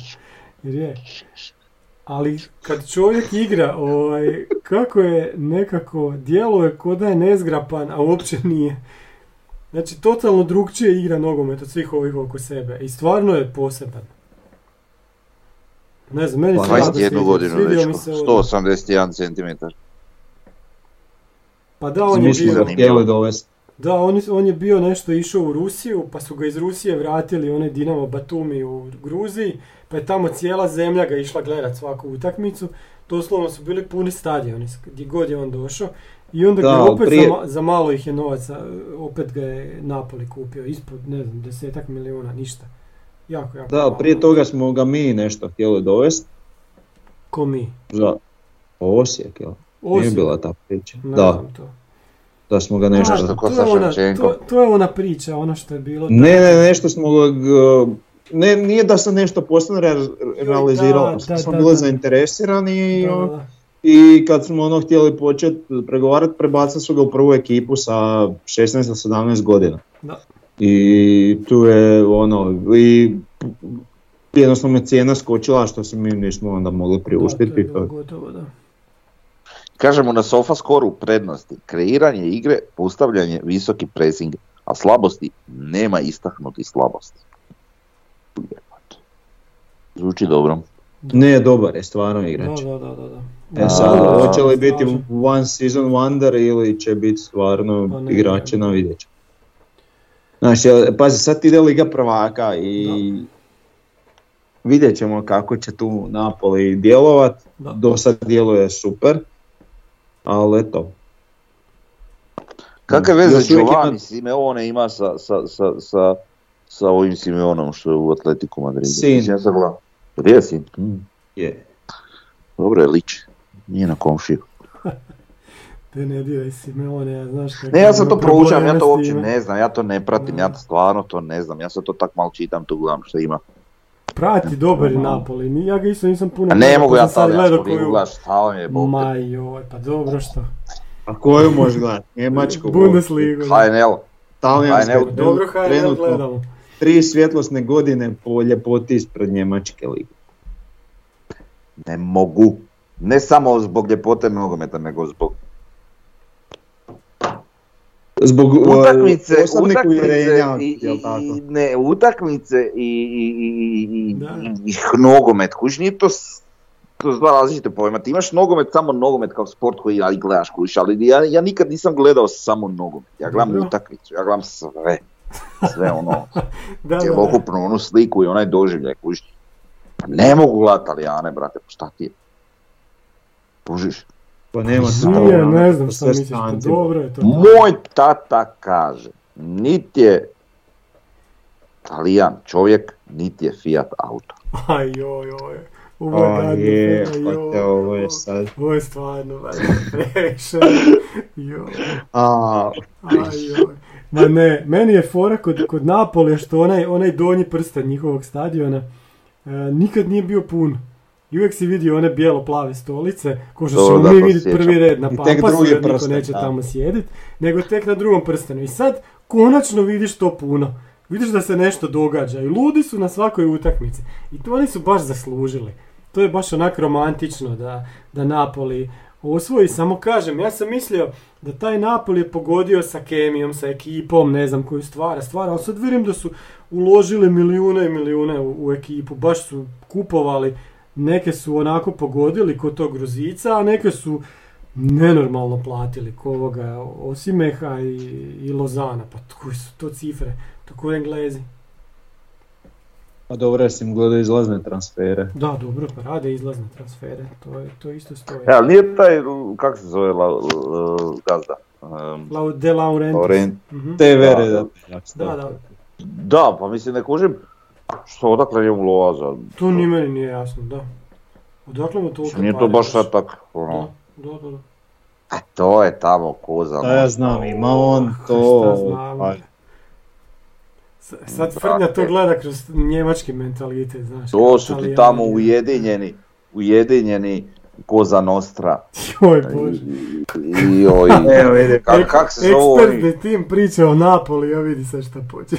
Jer je. Ali kad čovjek igra, ovaj, kako je nekako, djeluje ko da je nezgrapan, a uopće nije. Znači, totalno drugčije igra nogomet od svih ovih oko sebe. I stvarno je poseban. Ne znam, meni se jako 21 svidio- godinu svidio već, mi se ovaj- 181 cm. Pa da, on je bio, dovesti. Da, on, on je bio nešto išao u Rusiju, pa su ga iz Rusije vratili onaj Dinamo Batumi u Gruziji, pa je tamo cijela zemlja ga išla gledat svaku utakmicu. Doslovno su bili puni stadioni, gdje god je on došao. I onda Da, ga opet prije- za, za malo ih je novaca, opet ga je Napoli kupio, ispod, ne znam, desetak milijuna, ništa. Jako, jako Da, malo prije toga smo ga mi nešto htjeli dovesti Ko mi? za Osijek, jel? Nije Osijek. bila ta priča. Ne Da, to. Da smo ga nešto... A, to, je ona, to, to je ona priča, ono što je bilo. Ne, ne, nešto smo ga... Ne, nije da se nešto posebno re- realiziralo, da, da, smo da, bili da. zainteresirani i, Da, ono, i kad smo ono htjeli početi pregovarati, prebacili su ga u prvu ekipu sa 16-17 godina. Da. I tu je ono, i jednostavno je cijena skočila što se mi nismo onda mogli Da, to priuštiti. je bilo to- gotovo, da. Kažemo na sofa skoru prednosti, kreiranje igre, postavljanje, visoki pressing, a slabosti nema istaknuti slabosti. Zvuči dobro. Ne, dobar je stvarno igrač. Da, da, da, da. E sad, A, hoće li biti one season wonder ili će biti stvarno Pa ne, igrače na vidjet ćemo. Znači, pazi, sad ide Liga prvaka i vidjet ćemo kako će tu Napoli djelovat. Da. Do sad djeluje super, ali eto. Kakve Mm. veze Giovanni ima- Simeone ima sa, sa, sa, sa, sa ovim Simeonom što je u Atletiku Madridu? Sin. Ja sam gledao. Gdje je sin? Je. Dobro je lič. Nije na komšiju. [laughs] Te ne diraj Simeone, znaš kako... Ne, ja sam ima to proučavam, ja to uopće ne znam, ja to ne pratim, ja to stvarno to ne znam, ja sad to tak malo čitam, tu gledam što ima. Prati dobar je Napoli, ni- ja ga isto nisam puno A ne mogu pa ja sam sad gledao talijansku ligu koju- gledat, šta je, bog. Ma joj, pa dobro što. A koju možeš gledati? Njemačku. Bundesligu. HNL, Talijansku. HNL. Dobro HNL gledamo. tri svjetlosne godine po ljepoti ispred Njemačke lige. ne mogu. Ne samo zbog ljepote nogometa, nego zbog Zbog uh, utakmice, osobnih utakmice uvjerenja, i, i- tako? i- ne, utakmice i, i, i, i, i, i nogomet, kuš nije to, to su dva različite pojma, ti imaš nogomet, samo nogomet kao sport koji ja i gledaš kuš, ali ja, ja nikad nisam gledao samo nogomet, ja gledam Dobro. utakmicu, ja gledam sve, sve ono, [laughs] Da, da, cjelokupnu onu sliku i onaj doživljaj kuš. Ne mogu gledati Talijane, brate, pa šta ti je? Kužiš? Pa nema Nije, ne znam to šta sve misliš, pa dobro je to. Moj tata kaže, niti je Talijan čovjek, niti je Fiat auto. Aj joj, joj. Ovo je gadno, je, pa joj, te ovo je sad. Ovo je stvarno, [laughs] previše. Joj, A, aj joj. Ma ne, meni je fora kod, kod Napolja što onaj, onaj donji prsten njihovog stadiona e, nikad nije bio pun. I uvijek si vidio one bijelo-plave stolice, ko što To ćemo mi to vidjeti prvi red na Pampasu jer niko neće da. tamo sjedit, nego tek na drugom prstenu. I sad konačno vidiš to puno. Vidiš da se nešto događa i ludi su na svakoj utakmici. I to oni su baš zaslužili. To je baš onak romantično da, da Napoli osvoji. Samo kažem, ja sam mislio da taj Napoli je pogodio sa kemijom, sa ekipom, ne znam koju stvara, stvara, ali sad vidim da su uložili milijune i milijune u, u ekipu, baš su kupovali, neke su onako pogodili kod tog Gruzica, a neke su nenormalno platili ko ovoga Osimeha i, i Lozana, pa koji su to cifre, to ko Englezi. pa dobro, ja sam gledao izlazne transfere. Da, dobro, pa rade izlazne transfere, to, je, to isto stoji. E, ali nije taj, kako se zove la, la- gazda? Um, Lau, de Laurentiis. Laurent- Mhm. Te Da, vere da. da. Da, da, da, pa mislim ne kužim, što odakle njemu loza? to ni meni nije jasno, da. Odakle mu toliko Nije to baš sad tak, ono, Da, da, da. da. a to je tamo koza. Da, ja noć, znam, ono, ima on Šta to... znam. S- Sad Frnja to gleda kroz njemački mentalitet, znaš. To su ti tamo ujedinjeni, ujedinjeni koza nostra. Joj bože. I joj, Evo vidi. kak, kak se zove? Ekspertni tim priča o Napoli, ja vidi sad šta počne.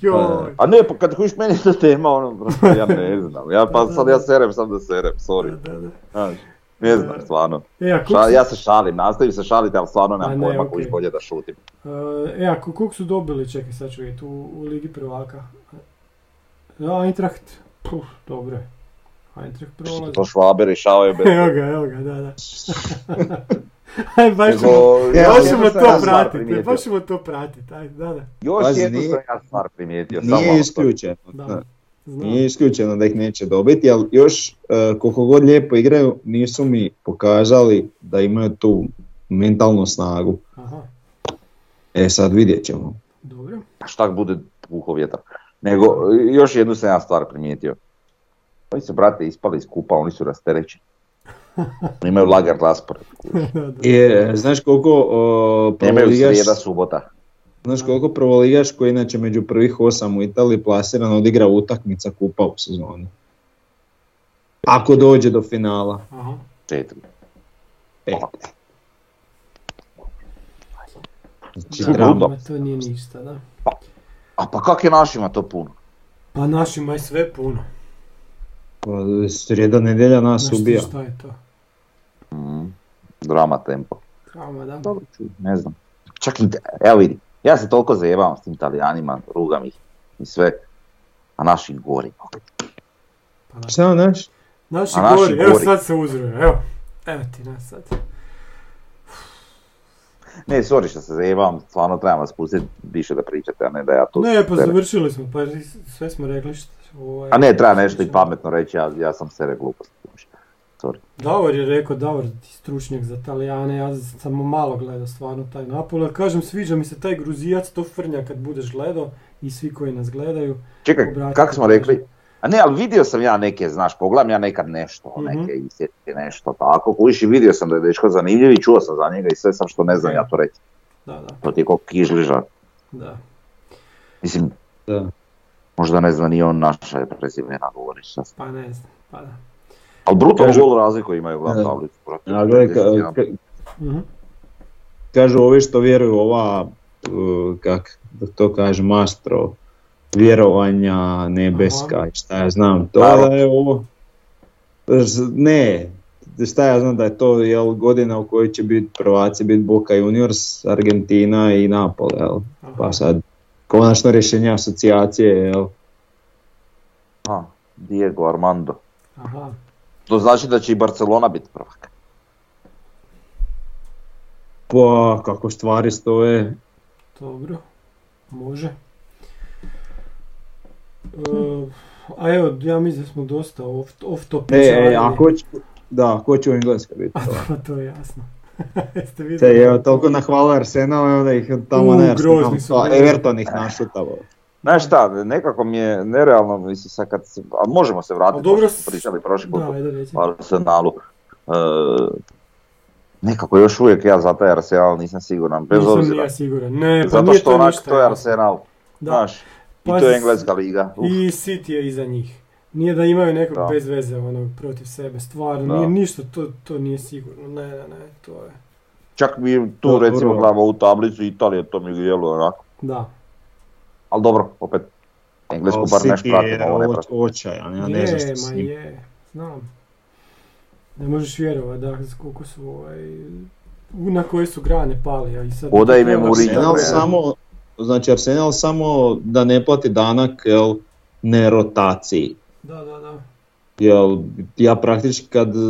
Joj. A ne, pa kad kuš meni to tema, ono, brate, ja ne znam. Ja pa sad ja serem, sam da serem, sorry. Da, da, da. Znaš, ne znam, stvarno. E, a Ša, ja se šalim, nastavim se šaliti, ali stvarno nemam ne, pojma okej. koji bolje da šutim. e, a kuk su dobili, čekaj sad ću vidjeti, u, u Ligi prvaka. Eintracht, puh, dobro je. Eintracht prolazi. To švabe rješavaju bez... [laughs] Evo ga, evo ga, da, da. [laughs] Aj, baš Nego, ćemo, Ja, baš ja ćemo sam to pratiti, baš ćemo to pratiti, aj, da, da. Još Pazi, jednu nije- sam ja stvar primijetio. samo Nije isključeno. Da, znam. Nije isključeno da ih neće dobiti, ali još e, koliko god lijepo igraju, nisu mi pokazali da imaju tu mentalnu snagu. Aha, E sad vidjet ćemo. dobro. Pa šta bude puho vjetar. Nego, još jednu sam ja stvar primijetio. Oni su, brate, ispali iz kupa, oni su rasterećeni. [laughs] Imaju lagar raspored. [laughs] da, da. Je, znaš koliko o, Nemaju prvoligaš, srijeda, subota. znaš koliko prvoligaš koji inače među prvih osam u Italiji plasiran odigra utakmica kupa u sezoni. Ako dođe do finala. Aha. Četiri. E. Znači, Da. drama. Ma to nije ništa, da. A pa kak je našima to puno? Pa našima je sve puno. Pa, Srijeda nedjelja nas Znaš ubija. šta je to? Mm, drama tempo. Trauma, da. Dobro, čuj, ne znam. Čak i, evo vidi, ja se toliko zajebavam s tim talijanima, rugam ih i sve, a naši gori. Pa da. Šta znaš? Naši A naši gori, evo sad se uzruje, evo. Evo ti nas sad. Ne, sorry što se zajebavam, stvarno trebam vas pustiti više da pričate, a ne da ja to... Ne, pa završili smo, pa sve smo rekli što... Ovaj, A ne, treba nešto i pametno reći, ja, ja sam sere gluposti. Sorry. Davor je rekao, Davor ti stručnjak za Talijane, ja sam samo malo gledao stvarno taj Napoli, ali kažem sviđa mi se taj Gruzijac, to frnja kad budeš gledao i svi koji nas gledaju. Čekaj, kako smo rekli? A ne, ali vidio sam ja neke, znaš, pogledam ja nekad nešto, Mhm. neke isjetke, nešto tako. Kužiš i vidio sam da je dečko zanimljiv i čuo sam za njega i sve sam što ne znam ja to reći. Da, da, To ti je ko kižliža. da. Mislim, Da. možda ne zna ni on naša je prezimena govoriš. Pa ne znam, pa da. Ali brutalno Kažu- gol razliku imaju Da. tablicu. brate. A gledaj, ka- 51. ka- Mhm. kažu ovi što vjeruju u ova, uh, kak da to kaže, mastro, vjerovanja nebeska i šta ja znam, to Tarot. da je ovo, ne, šta ja znam da je to jel, godina u kojoj će biti prvaci, biti Boca Juniors, Argentina i Napoli, jel? Aha. pa sad konačno rješenje asocijacije, jel? Aha, Diego Armando. Aha. To znači da će i Barcelona biti prvak. Pa kako stvari stoje, Dobro, može. E, a evo, ja mislim da smo dosta off, off top e, e, a ko će, da, ko će u Engleskoj biti? to? [laughs] Pa to je jasno. [laughs] Jeste vidjeli? Te evo, toliko nahvala Arsenal, onda ih tamo U, ne Arsenal, grozni su, a grozni. Everton ih našutavo. Znaš šta, nekako mi je nerealno, mislim sad kad se, a možemo se vratiti, dobro smo pričali prošli put o Arsenalu. E, nekako još uvijek ja za taj Arsenal nisam siguran, bez Nisam ni obzira. ja siguran. Ne, pa Zato što to onak, to je. Arsenal, Da. znaš, i Pa to je engleska liga. Uf, I City je iza njih. Nije da imaju nekog Da. bez veze ono, protiv sebe, stvarno, Da. nije ništa, to, to nije sigurno, ne, ne, ne, to je, Čak mi tu recimo gledamo u tablicu Italije, to mi djeluje onako. da. Ali dobro, opet, englesku bar neš City pratim, je ovo ne oč- pratim. očajan, ja ne znam što je, s ma njim. je, znam. Ne možeš vjerovat da koliko su ovaj, na koje su grane pali, a i sad... Oda im je Arsenal samo, znači Arsenal samo da ne plati danak, jel, ne rotaciji. Da, da, da. Jel, ja praktički kad e,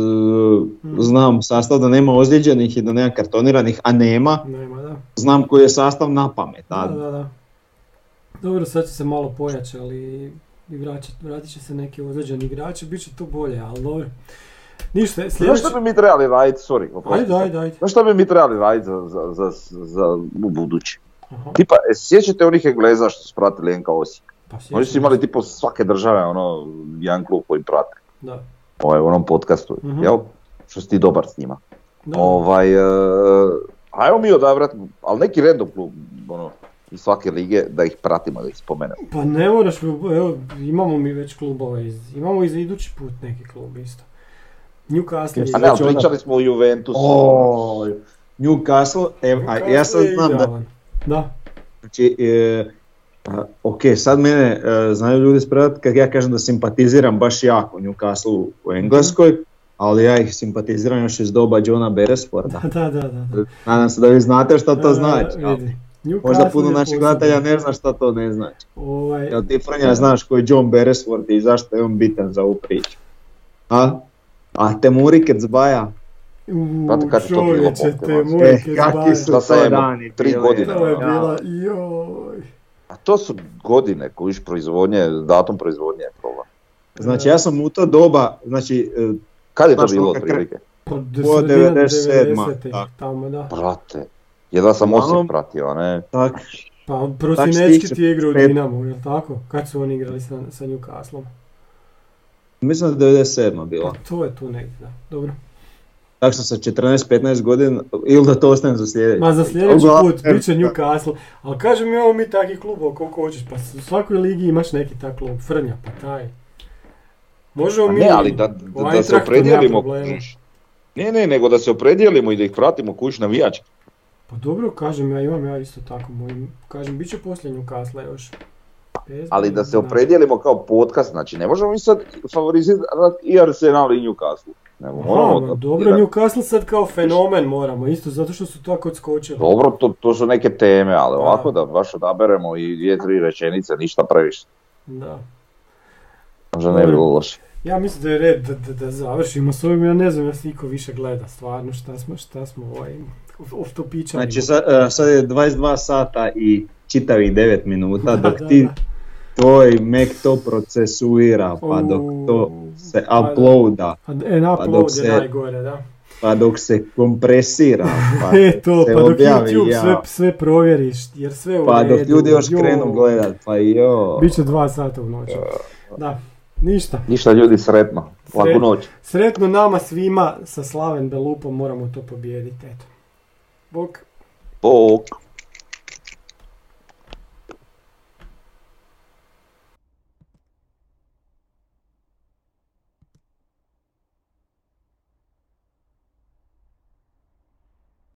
znam sastav da nema ozlijeđenih i da nema kartoniranih, a nema, Nema, da. znam koji je sastav na pamet. Da, a da, da. Dobro, sad će se malo pojačali i vraćat, vratit će se neki ozlijeđeni igrači, bit će to bolje, ali dobro. Ništa, Znaš što bi mi trebali raditi, sorry, oprosti Ajde, ajde, ajde. Znaš što bi mi trebali raditi za, za, za, za u budući? Aha, Tipa, e, sjećate onih Engleza što su pratili NK Osijek? pa Oni su imali se. tipo svake države ono, jedan klub koji prate Da, ovaj, u onom podcastu, Mhm. jel? Što si ti dobar s njima. da. Ovaj, e, ajmo mi odabrati, ali neki random klub, ono, iz svake lige, da ih pratimo, da ih spomenemo. Pa ne moraš, evo, imamo mi već klubova, iz, imamo i za idući put neki klub isto. Newcastle je... A ne, Znači, onda- pričali smo o Juventusu. Oj, Newcastle, e, a ja sad Newcastle znam da, idealan. Da, znači, e, a, ok, sad mene e, znaju ljudi spredat kad ja kažem da simpatiziram baš jako Newcastle u Engleskoj, ali ja ih simpatiziram još iz doba Johna Beresforda. [laughs] da, da, da. da. Nadam se da vi znate šta to Da, znači. da, vidi. Možda Newcastle puno naših gledatelja ne zna šta to ne znači. Ovaj, Jel ti Franja znaš ko je John Beresford i zašto je on bitan za ovu priču? A? A Temuri Kecbaja? u, Znate kad je to bilo, čovječe, Bog te te vas. moje Eh, kakvi su to dani tri bili, godine, To je ja. bila, joj. A to su godine kojiš proizvodnje, datum proizvodnje je problem. Znači ja sam u to doba, znači e, Kad je to bilo ono otprilike? Pa Po sredina 97., 90-ih, tako. tamo da. Brate, jedva sam Osijek pratio, a ne? tak, Pa stiče ti je igrao u pet- Dinamu, jel tako? Kad su oni igrali sa, sa Newcastlom? mislim da je 97 bila. Pa to je tu negdje, da. Dobro. Tako što sa 14-15 godina, ili da to ostane za sljedeći. Ma za sljedeći put bit će Newcastle, ali kažem imamo mi takvih klubova koliko hoćeš, pa u svakoj ligi imaš neki tak klub, Frnja, pa taj. Možemo mi... ne, ali da, da, da se opredijelimo. Ne, ne, nego da se opredijelimo i da ih pratimo kuć navijač. Pa dobro, kažem ja, imam ja isto tako, moj, kažem, bit će poslije Newcastle još. Bez Ali da se opredijelimo kao podcast, znači ne možemo mi sad favorizirati i Arsenal i Newcastle. Aha, moramo ma da- dobro, Newcastle sad kao fenomen moramo, isto zato što su tako odskočili. Dobro, to, to su neke teme, ali Da. ovako da baš odaberemo i dvije, tri rečenice, ništa previše. Da. Možda ne bi bilo loše. Ja mislim da je red da, da, da završimo s ovim, ja ne znam jel se više gleda stvarno šta smo, šta smo ovaj, off topičali. Znači sad, e, sad je 22 sata i čitavih 9 minuta, Da, dok da, ti da. tvoj Mac to procesuira, pa dok to se Pa da. uploada, A, e, na pa upload dok je se- najgore, da. pa dok se kompresira, pa [laughs] e, to, se pa dok objavi, YouTube ja. sve, sve provjeriš, jer sve u pa dok ljudi još krenu gledat, pa jo. Biće dva sata u noći. Da. Ništa. Ništa ljudi, sretno. Laku Sretno. noć. Sretno nama svima sa Slaven Belupom moramo to pobijediti. Eto. Bok. Bok.